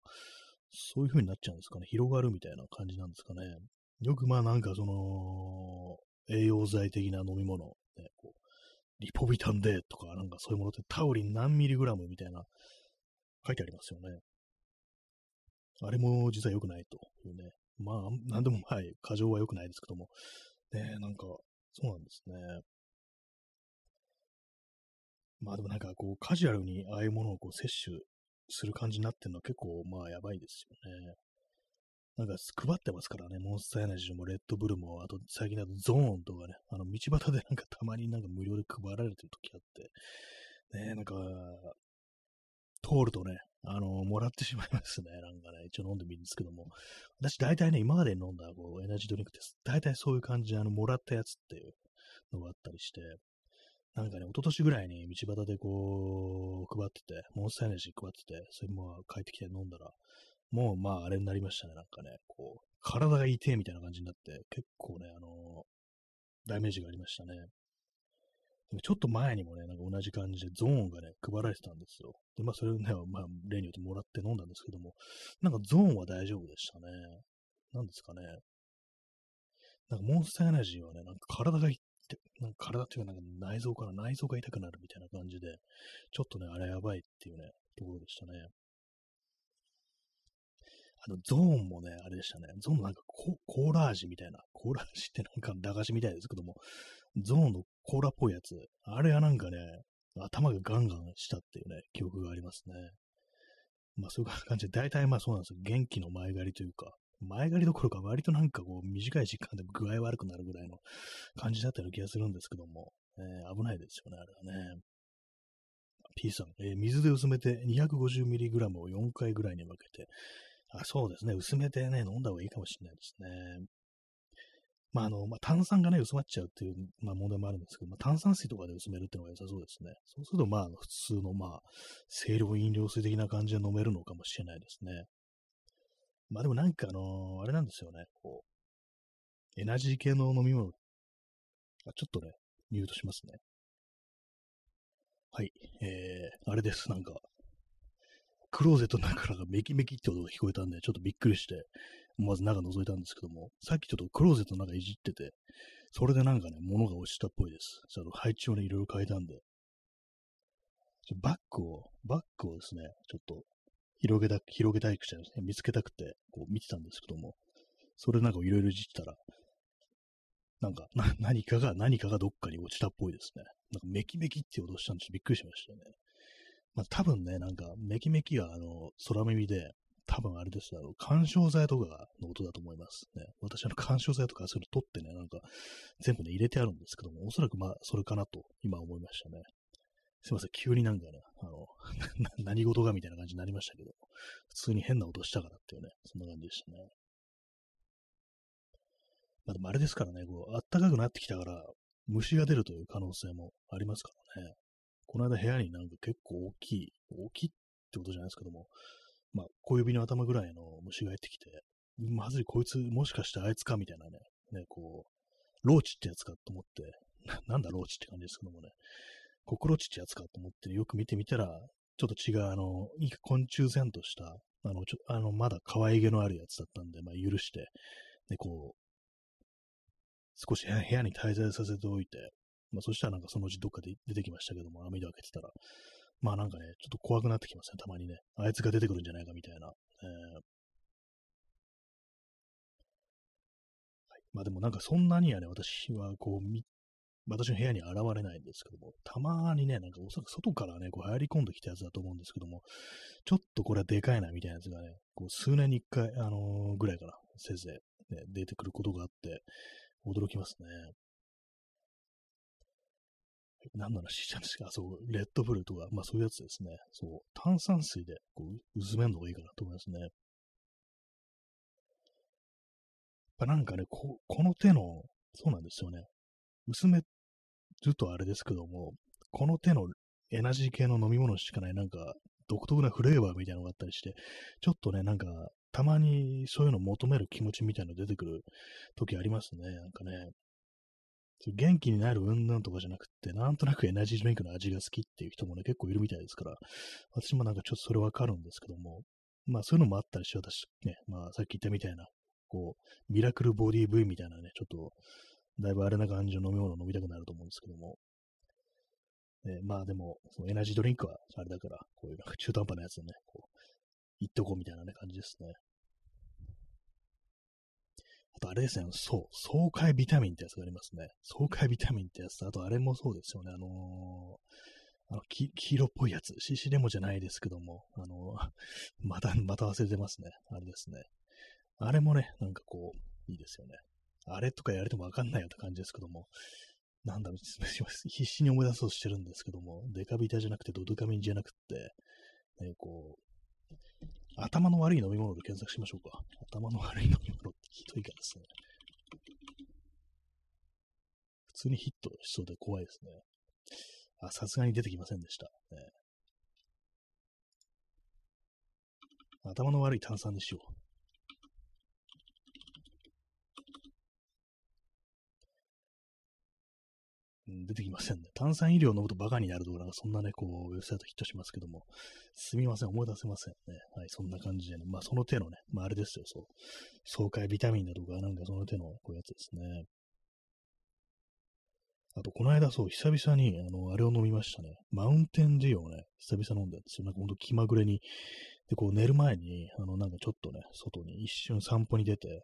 そういう風になっちゃうんですかね。広がるみたいな感じなんですかね。よくまあなんかその、栄養剤的な飲み物、ね、こうリポビタンデとかなんかそういうものってタウリン何ミリグラムみたいな書いてありますよね。あれも実は良くないというね。まあ、なんでもはい、過剰は良くないですけども。ねなんか、そうなんですね。まあでもなんかこうカジュアルにああいうものをこう摂取する感じになってるのは結構まあやばいですよね。なんか配ってますからね、モンスターエナジーもレッドブルも、あと最近だとゾーンとかね、あの道端でなんかたまになんか無料で配られてる時あって、ね、なんか、通るとね、あの、もらってしまいますね。なんかね、一応飲んでみるんですけども。私大体ね、今まで飲んだこうエナジードリンクって、大体そういう感じで、あの、もらったやつっていうのがあったりして、なんかね、一昨年ぐらいに道端でこう、配ってて、モンスターエナジー配ってて、それも帰ってきて飲んだら、もうまああれになりましたね、なんかね、こう、体が痛いみたいな感じになって、結構ね、あの、ダメージがありましたね。ちょっと前にもね、なんか同じ感じでゾーンがね、配られてたんですよ。で、まあそれをね、まあ例によってもらって飲んだんですけども、なんかゾーンは大丈夫でしたね。なんですかね。なんかモンスターエナジーはね、なんか体がなんか体っていうか、なんか内臓から内臓が痛くなるみたいな感じで、ちょっとね、あれやばいっていうね、ところでしたね。あの、ゾーンもね、あれでしたね。ゾーンのなんかココーラ味みたいな、コーラ味ってなんか駄菓子みたいですけども、ゾーンのコーラっぽいやつ、あれはなんかね、頭がガンガンしたっていうね、記憶がありますね。まあそういう感じで、大体まあそうなんですよ。元気の前借りというか、前借りどころか割となんかこう短い時間で具合悪くなるぐらいの感じだったような気がするんですけども、えー、危ないですよね、あれはね。P さん、えー、水で薄めて 250mg を4回ぐらいに分けて、あそうですね、薄めてね、飲んだ方がいいかもしれないですね。まあ、あの、まあ、炭酸がね、薄まっちゃうっていう、まあ、問題もあるんですけど、まあ、炭酸水とかで薄めるっていうのが良さそうですね。そうすると、まあ、普通の、まあ、清涼飲料水的な感じで飲めるのかもしれないですね。まあでもなんかあのー、あれなんですよね、こう、エナジー系の飲み物、あちょっとね、ミュートしますね。はい、えー、あれです、なんか、クローゼットの中からメキメキって音が聞こえたんで、ちょっとびっくりして、まず中覗いたんですけども、さっきちょっとクローゼットの中いじってて、それでなんかね、物が落ちたっぽいです。ちょっと配置をね、いろいろ変えたんで、バッグを、バッグをですね、ちょっと広げた、広げたいくちゃですね、見つけたくて、こう見てたんですけども、それなんかいろいろいじったら、なんか、何かが、何かがどっかに落ちたっぽいですね。なんか、メキメキって音したんで、ちょっとびっくりしましたね。まあ、多分ね、なんか、メキメキが、あの、空耳で、多分あれです。あの、干渉剤とかの音だと思います。ね。私、あの、干渉剤とかそういうの取ってね、なんか、全部ね、入れてあるんですけども、おそらくまあ、それかなと、今思いましたね。すいません、急になんかね、あの、何事がみたいな感じになりましたけど、普通に変な音したからっていうね、そんな感じでしたね。まあ、でもあれですからね、こう、暖かくなってきたから、虫が出るという可能性もありますからね。この間部屋になんか結構大きい、大きいってことじゃないですけども、まあ、小指の頭ぐらいの虫が入ってきて、まずいこいつもしかしてあいつかみたいなね、ね、こう、ローチってやつかと思って、なんだローチって感じですけどもね、コクロチってやつかと思ってよく見てみたら、ちょっと違う、あの、いい昆虫然とした、あの、ちょあのまだ可愛げのあるやつだったんで、まあ、許して、で、こう、少し部屋に滞在させておいて、まあ、そしたらなんかそのうちどっかで出てきましたけども、網戸開けてたら、まあなんかね、ちょっと怖くなってきますね、たまにね。あいつが出てくるんじゃないかみたいな。えーはい、まあでもなんかそんなにはね、私はこう、私の部屋に現れないんですけども、たまにね、なんかおそらく外からね、こう入り込んできたやつだと思うんですけども、ちょっとこれはでかいなみたいなやつがね、こう数年に一回、あのー、ぐらいかな、せいぜい、ね、出てくることがあって、驚きますね。何の話したんですかそう、レッドブルとか、まあそういうやつですね。そう、炭酸水でこう薄めるのがいいかなと思いますね。やっぱなんかね、ここの手の、そうなんですよね。薄めるとあれですけども、この手のエナジー系の飲み物しかない、なんか独特なフレーバーみたいなのがあったりして、ちょっとね、なんか、たまにそういうの求める気持ちみたいなの出てくる時ありますね。なんかね、元気になる云々とかじゃなくて、なんとなくエナジードリンクの味が好きっていう人もね、結構いるみたいですから、私もなんかちょっとそれわかるんですけども、まあそういうのもあったりして、私ね、まあさっき言ったみたいな、こう、ミラクルボディ V みたいなね、ちょっと、だいぶあれな感じの飲み物飲みたくなると思うんですけども、ね、まあでも、そのエナジードリンクはあれだから、こういうなんか中途半端なやつね、こう、いっとこうみたいなね、感じですね。あとあれですね、そう、爽快ビタミンってやつがありますね。爽快ビタミンってやつと、あとあれもそうですよね、あのー、あの黄色っぽいやつ、CC レモじゃないですけども、あの、また、また忘れてますね。あれですね。あれもね、なんかこう、いいですよね。あれとかやれてもわかんないよって感じですけども、なんだろう、必死に思い出そうとしてるんですけども、デカビタじゃなくてドドカミンじゃなくて、ね、こう、頭の悪い飲み物で検索しましょうか。頭の悪い飲み物ってひどいからですね。普通にヒットしそうで怖いですね。あ、さすがに出てきませんでした。ね、頭の悪い炭酸にしよう。出てきませんね。炭酸飲料を飲むとバカになるとか、なんかそんなね、こう、ウェブサイトヒットしますけども、すみません、思い出せませんね。はい、そんな感じでね、まあその手のね、まああれですよ、そう、爽快ビタミンだとか、なんかその手のこういうやつですね。あと、この間、そう、久々に、あの、あれを飲みましたね。マウンテンデューをね、久々飲んだんですよ。なんかほんと気まぐれに。で、こう寝る前に、あの、なんかちょっとね、外に一瞬散歩に出て、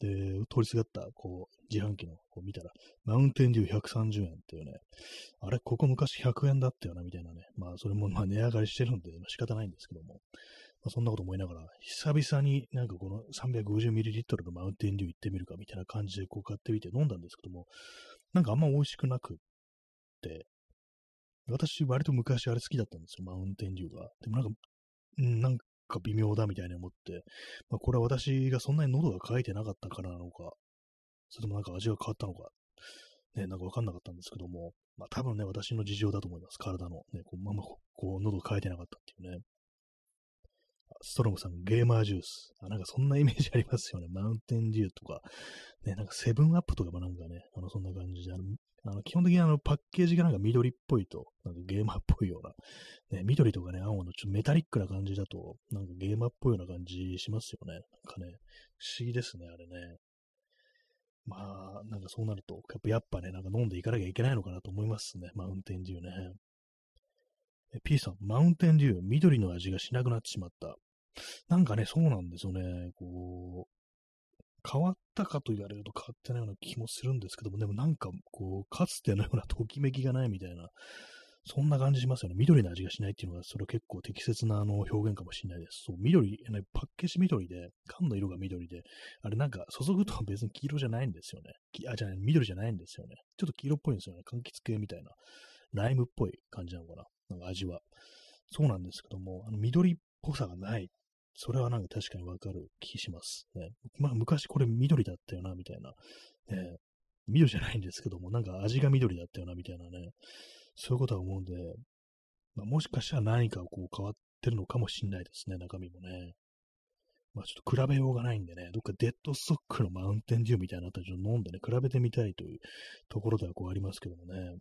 で、通りすがった、こう、自販機の、こう見たら、マウンテンデュー130円っていうね、あれ、ここ昔100円だったよな、みたいなね。まあ、それもまあ値上がりしてるんで、仕方ないんですけども、まあ、そんなこと思いながら、久々になんかこの 350ml のマウンテンデュー行ってみるか、みたいな感じでこう買ってみて飲んだんですけども、なんかあんま美味しくなくって、私、割と昔あれ好きだったんですよ、マウンテンデューが。でもなんか、うんなんか微妙だみたいに思って、まあ、これは私がそんなに喉が渇いてなかったからなのか、それともなんか味が変わったのか、ね、なんかわかんなかったんですけども、まあ多分ね、私の事情だと思います。体の。ね、こうままこう喉が渇いてなかったっていうね。ストロングさん、ゲーマージュース。あ、なんかそんなイメージありますよね。マウンテンデューとか、ね、なんかセブンアップとかもなんかね、あの、そんな感じで、あの、あの基本的にあのパッケージがなんか緑っぽいと、なんかゲーマーっぽいような、ね、緑とかね、青のちょっとメタリックな感じだと、なんかゲーマーっぽいような感じしますよね。なんかね、不思議ですね、あれね。まあ、なんかそうなると、やっぱやっぱね、なんか飲んでいかなきゃいけないのかなと思いますね、マウンテンデューね。P さん、マウンテンデュー、緑の味がしなくなってしまった。なんかね、そうなんですよね。こう、変わったかと言われると変わってないような気もするんですけども、でもなんか、こう、かつてのようなときめきがないみたいな、そんな感じしますよね。緑の味がしないっていうのが、それ結構適切なあの表現かもしれないです。そう、緑、ね、パッケージ緑で、缶の色が緑で、あれなんか注ぐと別に黄色じゃないんですよね。あ、じゃない、緑じゃないんですよね。ちょっと黄色っぽいんですよね。柑橘系みたいな。ライムっぽい感じなのかな。なんか味は。そうなんですけども、あの緑っぽさがない。それはなんか確かにわかる気します。ね。まあ昔これ緑だったよな、みたいな。ね、緑じゃないんですけども、なんか味が緑だったよな、みたいなね。そういうことは思うんで、まあ、もしかしたら何かこう変わってるのかもしれないですね、中身もね。まあちょっと比べようがないんでね、どっかデッドストックのマウンテンデューみたいなのあったらちょっと飲んでね、比べてみたいというところではこうありますけどもね。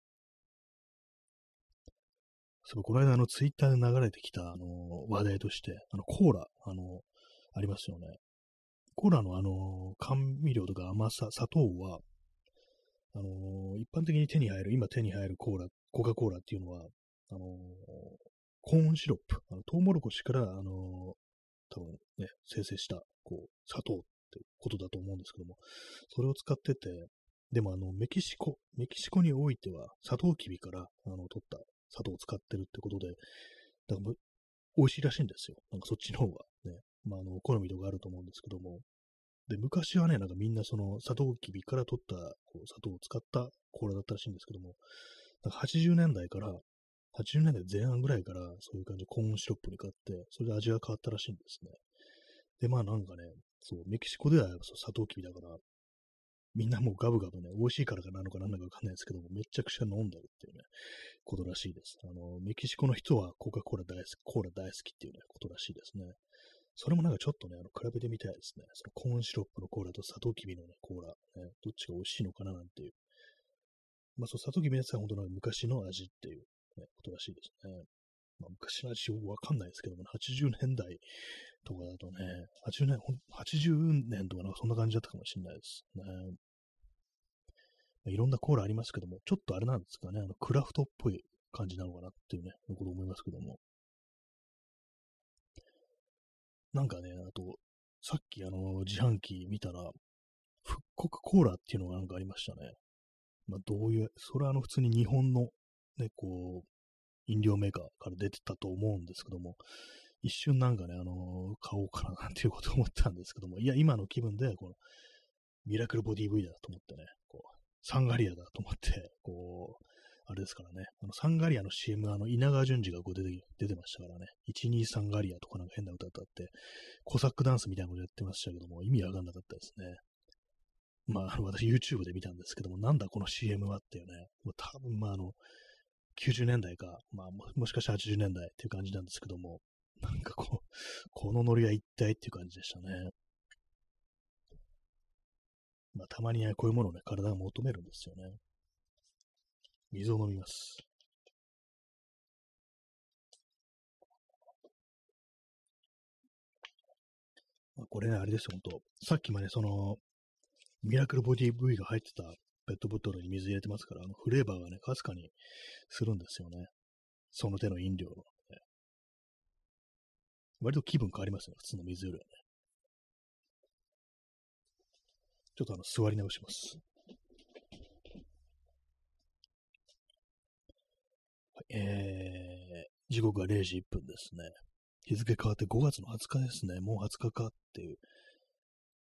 そう、この間あのツイッターで流れてきたあの話題として、あのコーラ、あの、ありますよね。コーラのあの甘味料とか甘さ、砂糖は、あの一般的に手に入る、今手に入るコーラコカ・コーラっていうのは、あの、コーンシロップ、あのトウモロコシから、あの、多分ね、生成した、こう、砂糖ってことだと思うんですけども、それを使ってて、でもあの、メキシコ、メキシコにおいては、サトウキビから、あの、取った砂糖を使ってるってことで、だから、美味しいらしいんですよ。なんかそっちの方がね、まあ、あの、好みとかあると思うんですけども、で、昔はね、なんかみんなその、サトウキビから取ったこう砂糖を使ったコーラだったらしいんですけども、なんか80年代から、80年代前半ぐらいから、そういう感じでコーンシロップに変わって、それで味が変わったらしいんですね。で、まあなんかね、そう、メキシコではそうサトウキビだから、みんなもうガブガブね、美味しいからかなのかなんだかわかんないですけども、めちゃくちゃ飲んでるっていうね、ことらしいです。あの、メキシコの人はコカ・コーラ大好き、コーラ大好きっていうね、ことらしいですね。それもなんかちょっとね、あの、比べてみたいですね。そのコーンシロップのコーラとサトウキビのね、コーラ、ね、どっちが美味しいのかななんていうまあ、そう、佐藤キメは本当の昔の味っていう、ね、ことらしいですね。まあ、昔の味よくわかんないですけども、ね、80年代とかだとね、80年、80年とかなんかそんな感じだったかもしれないですね。いろんなコーラありますけども、ちょっとあれなんですかね、あの、クラフトっぽい感じなのかなっていうね、のこと思いますけども。なんかね、あと、さっきあの、自販機見たら、復刻コーラっていうのがなんかありましたね。まあ、どういう、それはあの普通に日本のね、こう、飲料メーカーから出てたと思うんですけども、一瞬なんかね、あの、買おうかななんていうこと思ったんですけども、いや、今の気分で、この、ミラクルボディ V だと思ってね、サンガリアだと思って、こう、あれですからね、あの、サンガリアの CM、あの、稲川淳二がこう出て、出てましたからね、12サンガリアとかなんか変な歌歌って、コサックダンスみたいなことやってましたけども、意味わかんなかったですね。まあ、あの私 YouTube で見たんですけども、なんだこの CM はっていうね、もう多分まああの、90年代か、まあもしかしたら80年代っていう感じなんですけども、なんかこう、このノリは一体っていう感じでしたね。まあたまにね、こういうものをね、体が求めるんですよね。水を飲みます。まあ、これね、あれですよ、本当さっきまでその、ミラクルボディ V が入ってたペットボトルに水入れてますから、あのフレーバーがね、かすかにするんですよね。その手の飲料の、ね。割と気分変わりますね、普通の水よりはね。ちょっとあの、座り直します。えー、時刻は0時1分ですね。日付変わって5月の20日ですね。もう20日かっていう、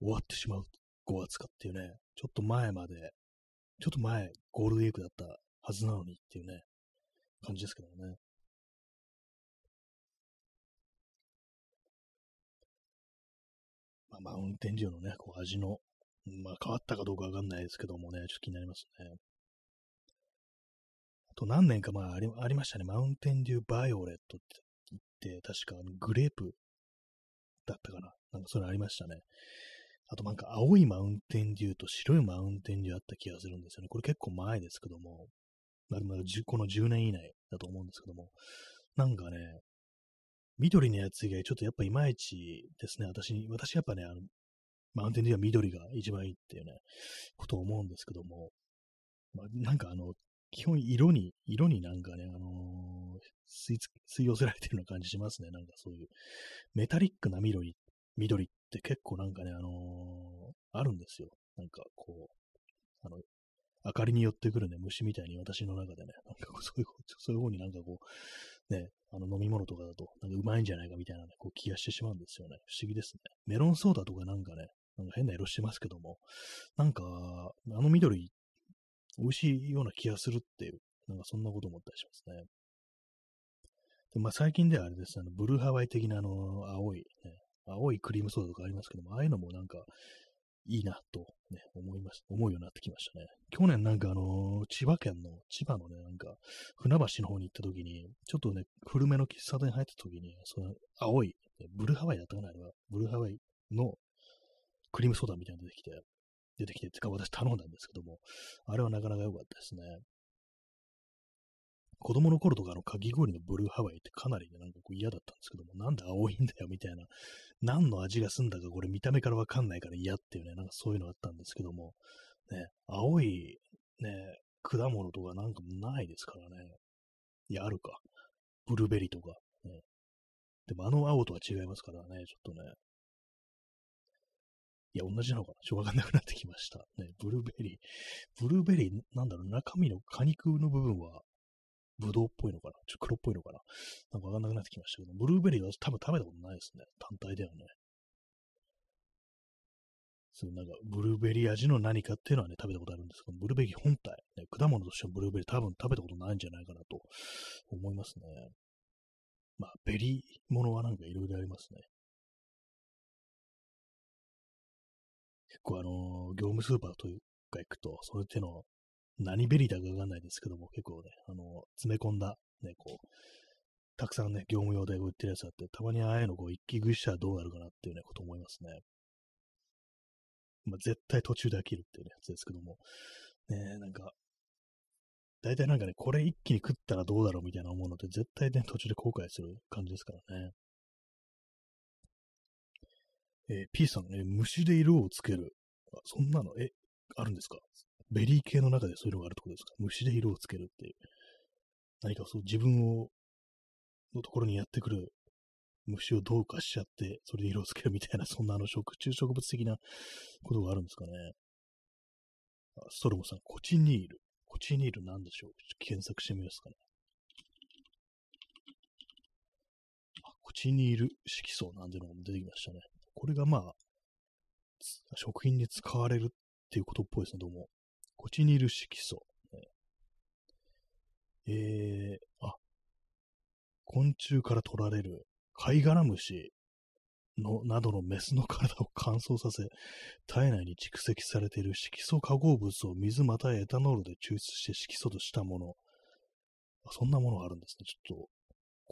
終わってしまう5月かっていうね、ちょっと前まで、ちょっと前、ゴールデンウィークだったはずなのにっていうね、感じですけどね。まあ、マウンテンデューのね、こう味の、まあ変わったかどうかわかんないですけどもね、ちょっと気になりますね。あと何年か前ありありましたね、マウンテンデューバイオレットって言って、確かグレープだったかな。なんかそれありましたね。あとなんか青いマウンテンデューと白いマウンテンデューあった気がするんですよね。これ結構前ですけども、まあ、この10年以内だと思うんですけども、なんかね、緑のやつ以外ちょっとやっぱいまいちですね。私に、私やっぱね、あの、マウンテンデュは緑が一番いいっていうね、ことを思うんですけども、まあ、なんかあの、基本色に、色になんかね、あのー、吸い吸い寄せられてるような感じしますね。なんかそういう、メタリックな緑、緑って結構なんかね、あのー、あるんですよ。なんかこう、あの、明かりに寄ってくるね、虫みたいに私の中でね、なんかそういう、そういう方になんかこう、ね、あの飲み物とかだと、なんかうまいんじゃないかみたいなね、こう気がしてしまうんですよね。不思議ですね。メロンソーダとかなんかね、なんか変な色してますけども、なんか、あの緑、美味しいような気がするっていう、なんかそんなこと思ったりしますね。でまあ、最近ではあれですね、あのブルーハワイ的なあの青い、ね、青いクリームソーダとかありますけども、ああいうのもなんかいいなと、ね、思います、思うようになってきましたね。去年なんかあの千葉県の、千葉のね、なんか、船橋の方に行った時に、ちょっとね、古めの喫茶店に入った時に、その青い、ブルーハワイだったかな、あれは。ブルーハワイのクリームソーダみたいなの出てきて、出てきて、てか私頼んだんですけども、あれはなかなか良かったですね。子供の頃とかのかき氷のブルーハワイってかなりね、なんかこう嫌だったんですけども、なんで青いんだよみたいな、何の味がすんだかこれ見た目からわかんないから嫌っていうね、なんかそういうのあったんですけども、ね、青いね、果物とかなんかないですからね。いや、あるか。ブルーベリーとか、ね。でもあの青とは違いますからね、ちょっとね。いや、同じなのかな？しょうがなくなってきました。ね、ブルーベリー。ブルーベリー、なんだろう、中身の果肉の部分は、ブドウっぽいのかな？ちょっと黒っぽいのかな？なんかわかんなくなってきましたけど、ブルーベリーは多分食べたことないですね。単体ではね。そうなんか、ブルーベリー味の何かっていうのはね、食べたことあるんですけど、ブルーベリー本体、ね、果物としてのブルーベリー多分食べたことないんじゃないかなと思いますね。まあ、ベリーものはなんかいろいろありますね。結構あの、業務スーパーというか行くと、そういう手の何ベリーだかわかんないですけども、結構ね、あの、詰め込んだ、ね、こう、たくさんね、業務用で売ってるやつあって、たまにああいうのこう一気食いしたらどうなるかなっていうね、こと思いますね。まあ、絶対途中で飽きるっていう、やつですけども。ねなんか、大体なんかね、これ一気に食ったらどうだろうみたいな思うので、絶対ね、途中で後悔する感じですからね。えー、P さん、えー、虫で色をつける。あ、そんなの、え、あるんですか？ベリー系の中でそういうのがあるってことですか？虫で色をつけるっていう。何かそう、自分を、のところにやってくる虫をどうかしちゃって、それで色をつけるみたいな、そんなあの食虫植物的なことがあるんですかね？あストロムさん、コチニール。コチニールなんでしょう？ょ検索してみますかね。あコチニール色素なんてのも出てきましたね。これがまあ、食品に使われるっていうことっぽいですね、どうも。コチニール色素。えー、あ、昆虫から取られる貝殻虫のなどのメスの体を乾燥させ、体内に蓄積されている色素化合物を水またエタノールで抽出して色素としたもの。そんなものがあるんですね。ちょっと、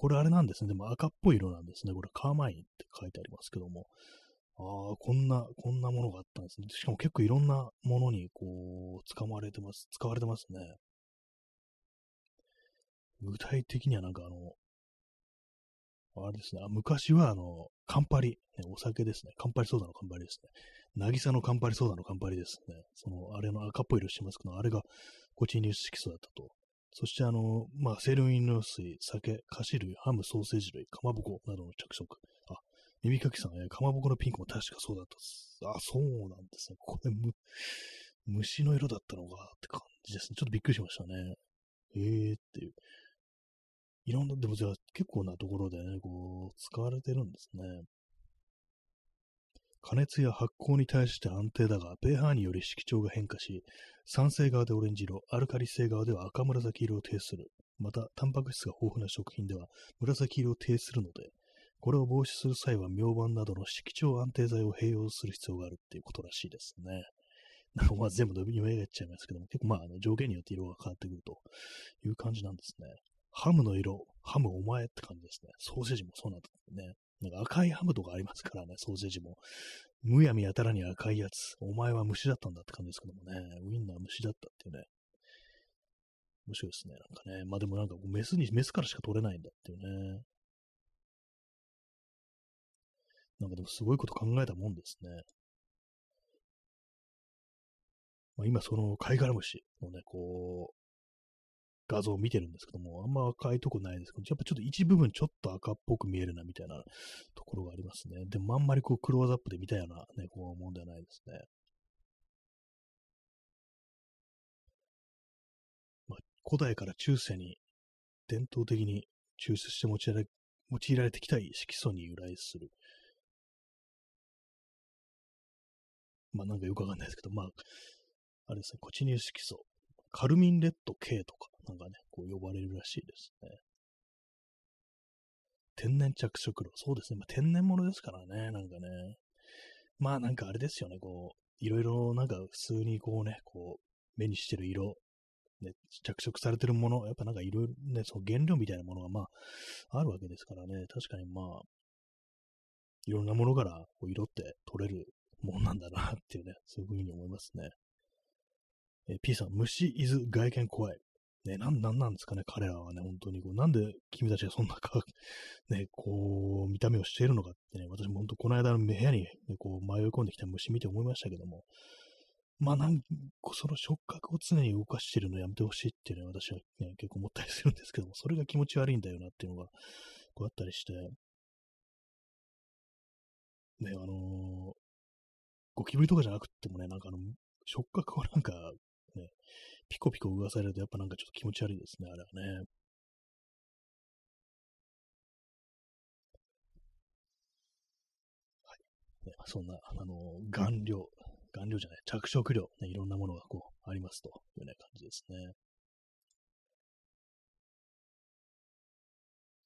これあれなんですね。でも赤っぽい色なんですね。これカーマインって書いてありますけども。ああ、こんな、こんなものがあったんですね。しかも結構いろんなものにこう、使われてます。使われてますね。具体的にはなんかあの、あれですね、あ昔はあの、カンパリ、ね、お酒ですね。カンパリソーダのカンパリですね。渚のカンパリソーダのカンパリですね。その、あれの赤っぽい色してますけど、あれがコチニウス色素だったと。そしてあの、まあ、清涼飲料水、酒、菓子類、ハム、ソーセージ類、かまぼこなどの着色。あ、耳かきさん、えかまぼこのピンクも確かそうだったあ、そうなんですね。これ、む、虫の色だったのかって感じですね。ちょっとびっくりしましたね。えーっていう。いろんな、でもじゃあ結構なところでね、こう、使われてるんですね。加熱や発酵に対して安定だが、pH により色調が変化し、酸性側でオレンジ色、アルカリ性側では赤紫色を呈する。また、タンパク質が豊富な食品では紫色を呈するので、これを防止する際は明板などの色調安定剤を併用する必要があるっていうことらしいですね。なんかまあ全部読み上げちゃいますけども、結構まああの条件によって色が変わってくるという感じなんですね。ハムの色、ハムお前って感じですね。ソーセージもそうなんだね。なんか赤いハムとかありますからね、ソーセージも。むやみやたらに赤いやつ。お前は虫だったんだって感じですけどもね。ウインナー虫だったっていうね。面白いですね。なんかね。まあでもなんかメスに、メスからしか取れないんだっていうね。なんかでもすごいこと考えたもんですね。まあ、今その貝殻虫のね、こう、画像を見てるんですけども、あんま赤いとこないですけど、やっぱちょっと一部分ちょっと赤っぽく見えるな、みたいなところがありますね。でもあんまりこう、クローズアップで見たような、ね、こう、もんではないですね。まあ、古代から中世に、伝統的に抽出して用いられ用いられてきた色素に由来する。まあなんかよくわかんないですけど、まあ、あれですね、コチニウ色素、カルミンレッド K とか、なんかね、こう呼ばれるらしいですね。天然着色料。そうですね。まあ、天然物ですからね、なんかね。まあなんかあれですよね、こう、いろいろなんか普通にこうね、こう、目にしてる色、ね、着色されてるもの、やっぱなんかいろいろね、その原料みたいなものがまあ、あるわけですからね、確かにまあ、いろんなものからこう色って取れるもんなんだなっていうね、そういうふうに思いますね。え P さん、虫、伊豆、外見怖い。ね、なん、なんなんですかね、彼らはね、本当に。こう、なんで君たちがそんなか、ね、こう、見た目をしているのかってね、私も本当、この間の部屋に、ね、こう、迷い込んできた虫見て思いましたけども、まあ、なんかその触覚を常に動かしてるのやめてほしいっていうね、私は、ね、結構思ったりするんですけども、それが気持ち悪いんだよなっていうのが、こうあったりして、ね、あのー、ゴキブリとかじゃなくてもね、なんかあの、触覚をなんか、ね、ピコピコ動かされるとやっぱなんかちょっと気持ち悪いですね、あれはね。はい。ね、そんな、あの、顔料、顔料じゃない、着色料、ね、いろんなものがこう、ありますというね、感じですね。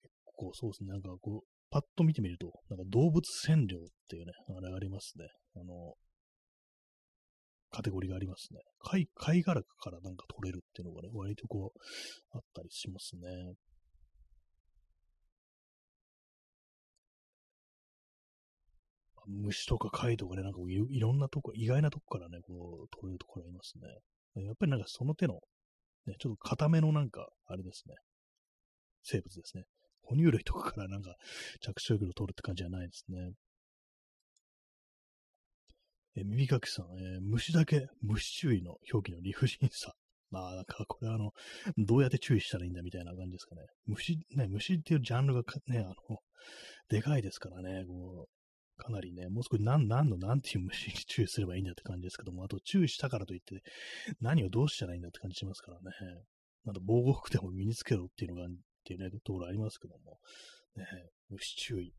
結構そうですね、なんかこう、パッと見てみると、なんか動物染料っていうね、あれがありますね。あの、カテゴリーがありますね。貝、貝殻からなんか取れるっていうのがね、割とこう、あったりしますね。虫とか貝とかね、なんかいろんなとこ、意外なとこからね、こう、取れるところがいますね。やっぱりなんかその手の、ね、ちょっと固めのなんか、あれですね。生物ですね。哺乳類とかからなんか着色料を取るって感じじゃないですね。え耳かきさん、えー、虫だけ、虫注意の表記の理不尽さ。まあ、なんか、これあの、どうやって注意したらいいんだみたいな感じですかね。虫、ね、虫っていうジャンルがね、あの、でかいですからね、こう、かなりね、もう少し何、何の何ていう虫に注意すればいいんだって感じですけども、あと注意したからといって、何をどうしたらいいんだって感じしますからね。なんか防護服でも身につけろっていうのが、っていうね、ところありますけども、ね、虫注意、ね、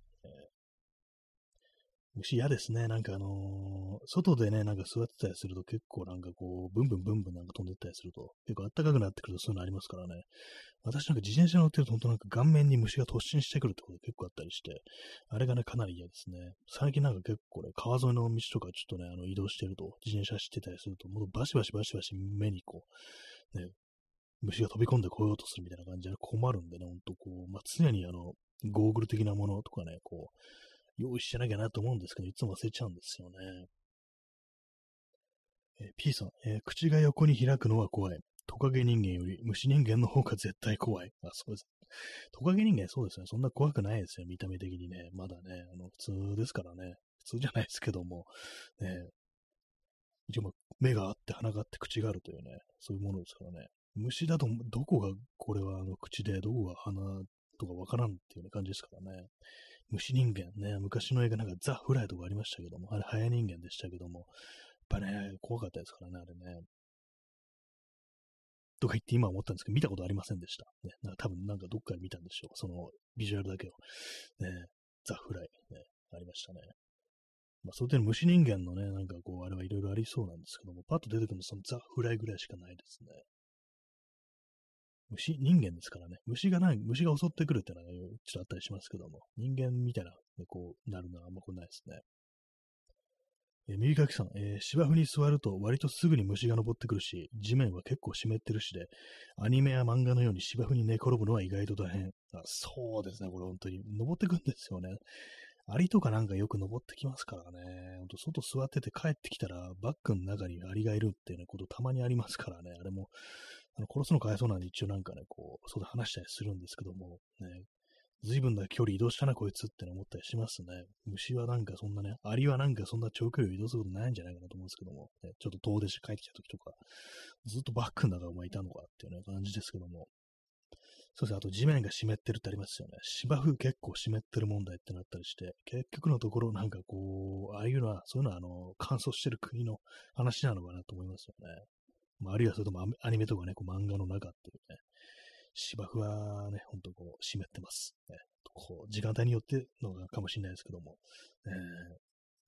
虫嫌ですね。なんかあのー、外でね、なんか座ってたりすると結構なんかこう、ブンブンブンブンなんか飛んでったりすると、結構暖かくなってくるとそういうのありますからね。私なんか自転車乗ってると本当なんか顔面に虫が突進してくるってこと結構あったりして、あれがね、かなり嫌ですね。最近なんか結構ね、川沿いの道とかちょっとね、あの移動してると、自転車走ってたりすると、もうバシバシバシバシ目にこう、ね、虫が飛び込んでこようとするみたいな感じで困るんでね、ほんとこう、まあ、常にあの、ゴーグル的なものとかね、こう、用意してなきゃなと思うんですけど、いつも忘れちゃうんですよね。え、P さん、え、口が横に開くのは怖い。トカゲ人間より虫人間の方が絶対怖い。あ、そうです。トカゲ人間そうですね。そんな怖くないですよ。見た目的にね。まだね、あの、普通ですからね。普通じゃないですけども。ね。一応、目があって鼻があって口があるというね、そういうものですからね。虫だと、どこが、これはあの口で、どこが鼻とかわからんっていう、ね、感じですからね。虫人間ね、昔の映画なんかザ・フライとかありましたけども、あれ早人間でしたけども、やっぱね、怖かったですからね、あれね。とか言って今思ったんですけど、見たことありませんでした。ね、なんか多分なんかどっかで見たんでしょう。そのビジュアルだけを。ね、ザ・フライ、ね、ありましたね。まあ、それで虫人間のね、なんかこう、あれはいろいろありそうなんですけども、パッと出てくるのそのザ・フライぐらいしかないですね。虫、人間ですからね。虫がない、虫が襲ってくるってのは、ね、ちょっとあったりしますけども、人間みたいな、ね、こう、なるのはあんまこないですね。えー、右かきさん、えー、芝生に座ると割とすぐに虫が登ってくるし、地面は結構湿ってるしで、アニメや漫画のように芝生に寝転ぶのは意外と大変。あそうですね、これ本当に。登ってくんですよね。アリとかなんかよく登ってきますからね。ほんと外座ってて帰ってきたらバッグの中にアリがいるっていうね、ことたまにありますからね。あれもあの殺すのかわいそうなんで一応なんかね、こう、そうで話したりするんですけども、ね、随分な距離移動したな、こいつって思ったりしますね。虫はなんかそんなね、アリはなんかそんな長距離を移動することないんじゃないかなと思うんですけども、ね、ちょっと遠出して帰ってきた時とか、ずっとバックの中お前いたのかっていうね、感じですけども。そうですね、あと地面が湿ってるってありますよね。芝生結構湿ってる問題ってなったりして、結局のところなんかこう、ああいうのは、そういうのはあの、乾燥してる国の話なのかなと思いますよね。まあ、あるいはそれともアニメとかね、こう漫画の中っていうね、芝生はね、ほんとこう、湿ってます。ね、こう、時間帯によってのがかもしれないですけども、えー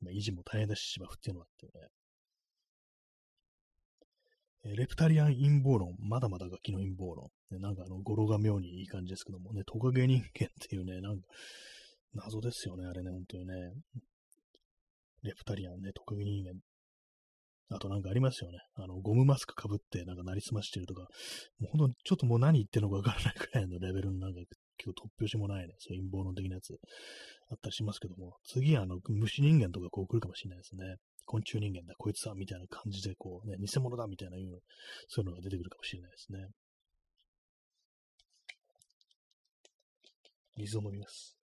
まあ、維持も大変だし、芝生っていうのはっていうね。レプタリアン陰謀論、まだまだガキの陰謀論。ね、なんかあの、語呂が妙にいい感じですけどもね、トカゲ人間っていうね、なんか、謎ですよね、あれね、本当にね。レプタリアンね、トカゲ人間。あとなんかありますよね。あの、ゴムマスクかぶってなんかなりすましてるとか、もうほんとちょっともう何言ってるのかわからないくらいのレベルのなんか結構突拍子もないね、そういう陰謀論的なやつあったりしますけども、次あの、虫人間とかこう来るかもしれないですね。昆虫人間だ、こいつだ、みたいな感じで、こうね、偽物だ、みたいな、そういうのが出てくるかもしれないですね。水を飲みます。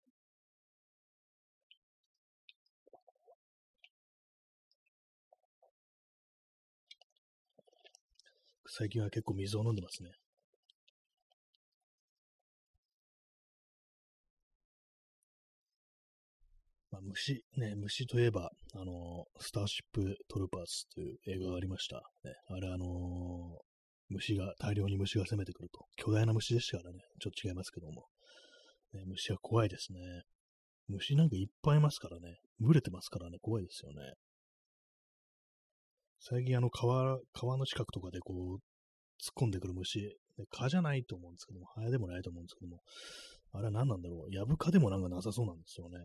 最近は結構水を飲んでますね。まあ、虫、ね、虫といえば、あのスターシップトルパーズという映画がありました。ね、あれ、あのー、虫が、大量に虫が攻めてくると。巨大な虫でしたからね、ちょっと違いますけども。ね、虫は怖いですね。虫なんかいっぱいいますからね。群れてますからね、怖いですよね。最近あの川、川の近くとかでこう、突っ込んでくる虫、蚊じゃないと思うんですけども、ハエでもないと思うんですけども、あれは何なんだろう？ヤブ蚊でもなんかなさそうなんですよね。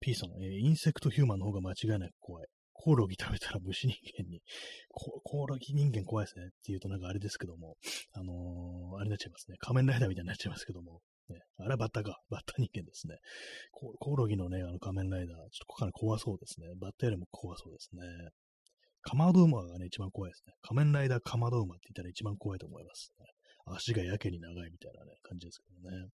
P さん、えー、 insect human の方が間違いなく怖い。コオロギ食べたら虫人間に、コオロギ人間怖いですねって言うとなんかあれですけども、あのー、あれになっちゃいますね。仮面ライダーみたいになっちゃいますけども、ね、あれはバッタか。バッタ人間ですね。コオロギのね、あの仮面ライダー、ちょっとかなり怖そうですね。バッタよりも怖そうですね。カマドウマがね、一番怖いですね。仮面ライダーカマドウマって言ったら一番怖いと思います、ね。足がやけに長いみたいなね、感じですけどね。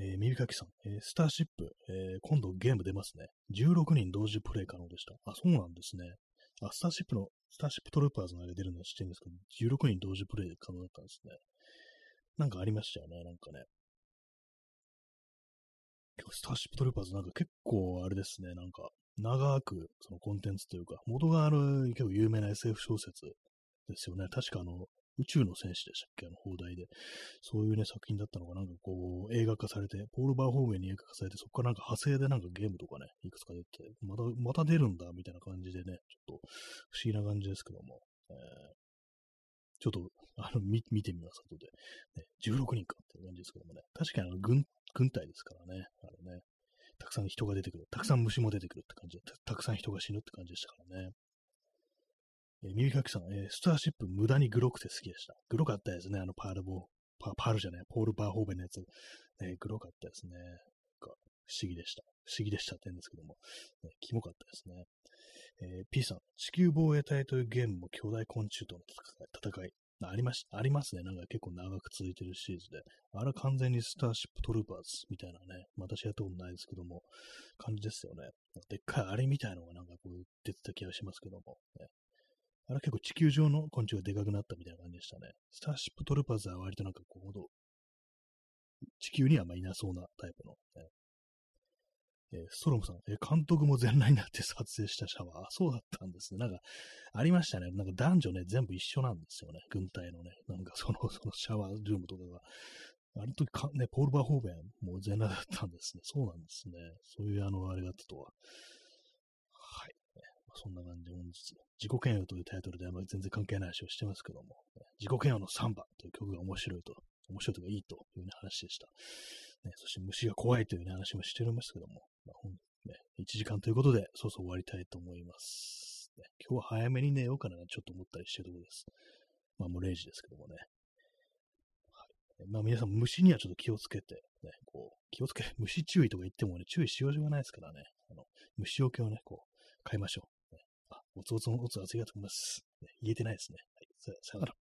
えー、耳かきさん、えー、スターシップ、えー、今度ゲーム出ますね。16人同時プレイ可能でした。あ、そうなんですね。あ、スターシップの、スターシップトルーパーズのあれ出るのは知ってるんですけど、16人同時プレイ可能だったんですね。なんかありましたよね、なんかね。スターシップトルーパーズなんか結構あれですね、なんか長くそのコンテンツというか、元がある結構有名な SF 小説ですよね。確かあの、宇宙の戦士でしたっけあの、放題で。そういうね、作品だったのが、なんかこう、映画化されて、ポール・バー方面に映画化されて、そこからなんか派生でなんかゲームとかね、いくつか出て、また、また出るんだ、みたいな感じでね、ちょっと不思議な感じですけども、えー、ちょっと、あの、見見てみます、後で。ね、16人かっていう感じですけどもね。確かにあの、軍、軍隊ですからね、あれね。たくさん人が出てくる。たくさん虫も出てくるって感じで、たくさん人が死ぬって感じでしたからね。えー、耳かきさん、えー、スターシップ無駄にグロくて好きでした。グロかったですね、あのパールボー、パパールじゃない、ポール・バーホーベンのやつ。えー、グロかったですね。か不思議でした。不思議でしたって言うんですけども、ね、キモかったですね。えー、P さん、地球防衛隊というゲームも巨大昆虫との戦い。ありまし、ありますね。なんか結構長く続いてるシリーズで。あれは完全にスターシップトルーパーズみたいなね、私やったことないですけども、感じですよね。でっかいあれみたいのがなんかこう出てた気がしますけども、ね、あれ結構地球上の昆虫がでかくなったみたいな感じでしたね。スターシップトルーパーズは割となんかこう、地球にはあんまいなそうなタイプの、ね、えー、ストロムさん、えー、監督も全裸になって撮影したシャワー。そうだったんですね。なんか、ありましたね。なんか男女ね、全部一緒なんですよね。軍隊のね、なんかその、そのシャワールームとかが。あの時か、ね、ポール・バーホーベンも全裸だったんですね。そうなんですね。そういうあの、あれがあったとは。はい。そんな感じで本日、自己嫌悪というタイトルであまり全然関係ない話をしてますけども、自己嫌悪のサンバという曲が面白いと、面白いとかいいという、ね、話でした。ね、そして虫が怖いという、ね、話もしておりますけども、まあね、1時間ということで、そうそう終わりたいと思います。ね、今日は早めに寝ようかな、ちょっと思ったりしてるところです。まあもう0時ですけどもね。はい、まあ皆さん虫にはちょっと気をつけて、ね、こう、気をつけ、虫注意とか言ってもね、注意しようがないですからね。あの、虫除けをね、こう、買いましょう。ね、あ、おつおつのおつありがとうございます。ね、言えてないですね。はい、さよなら。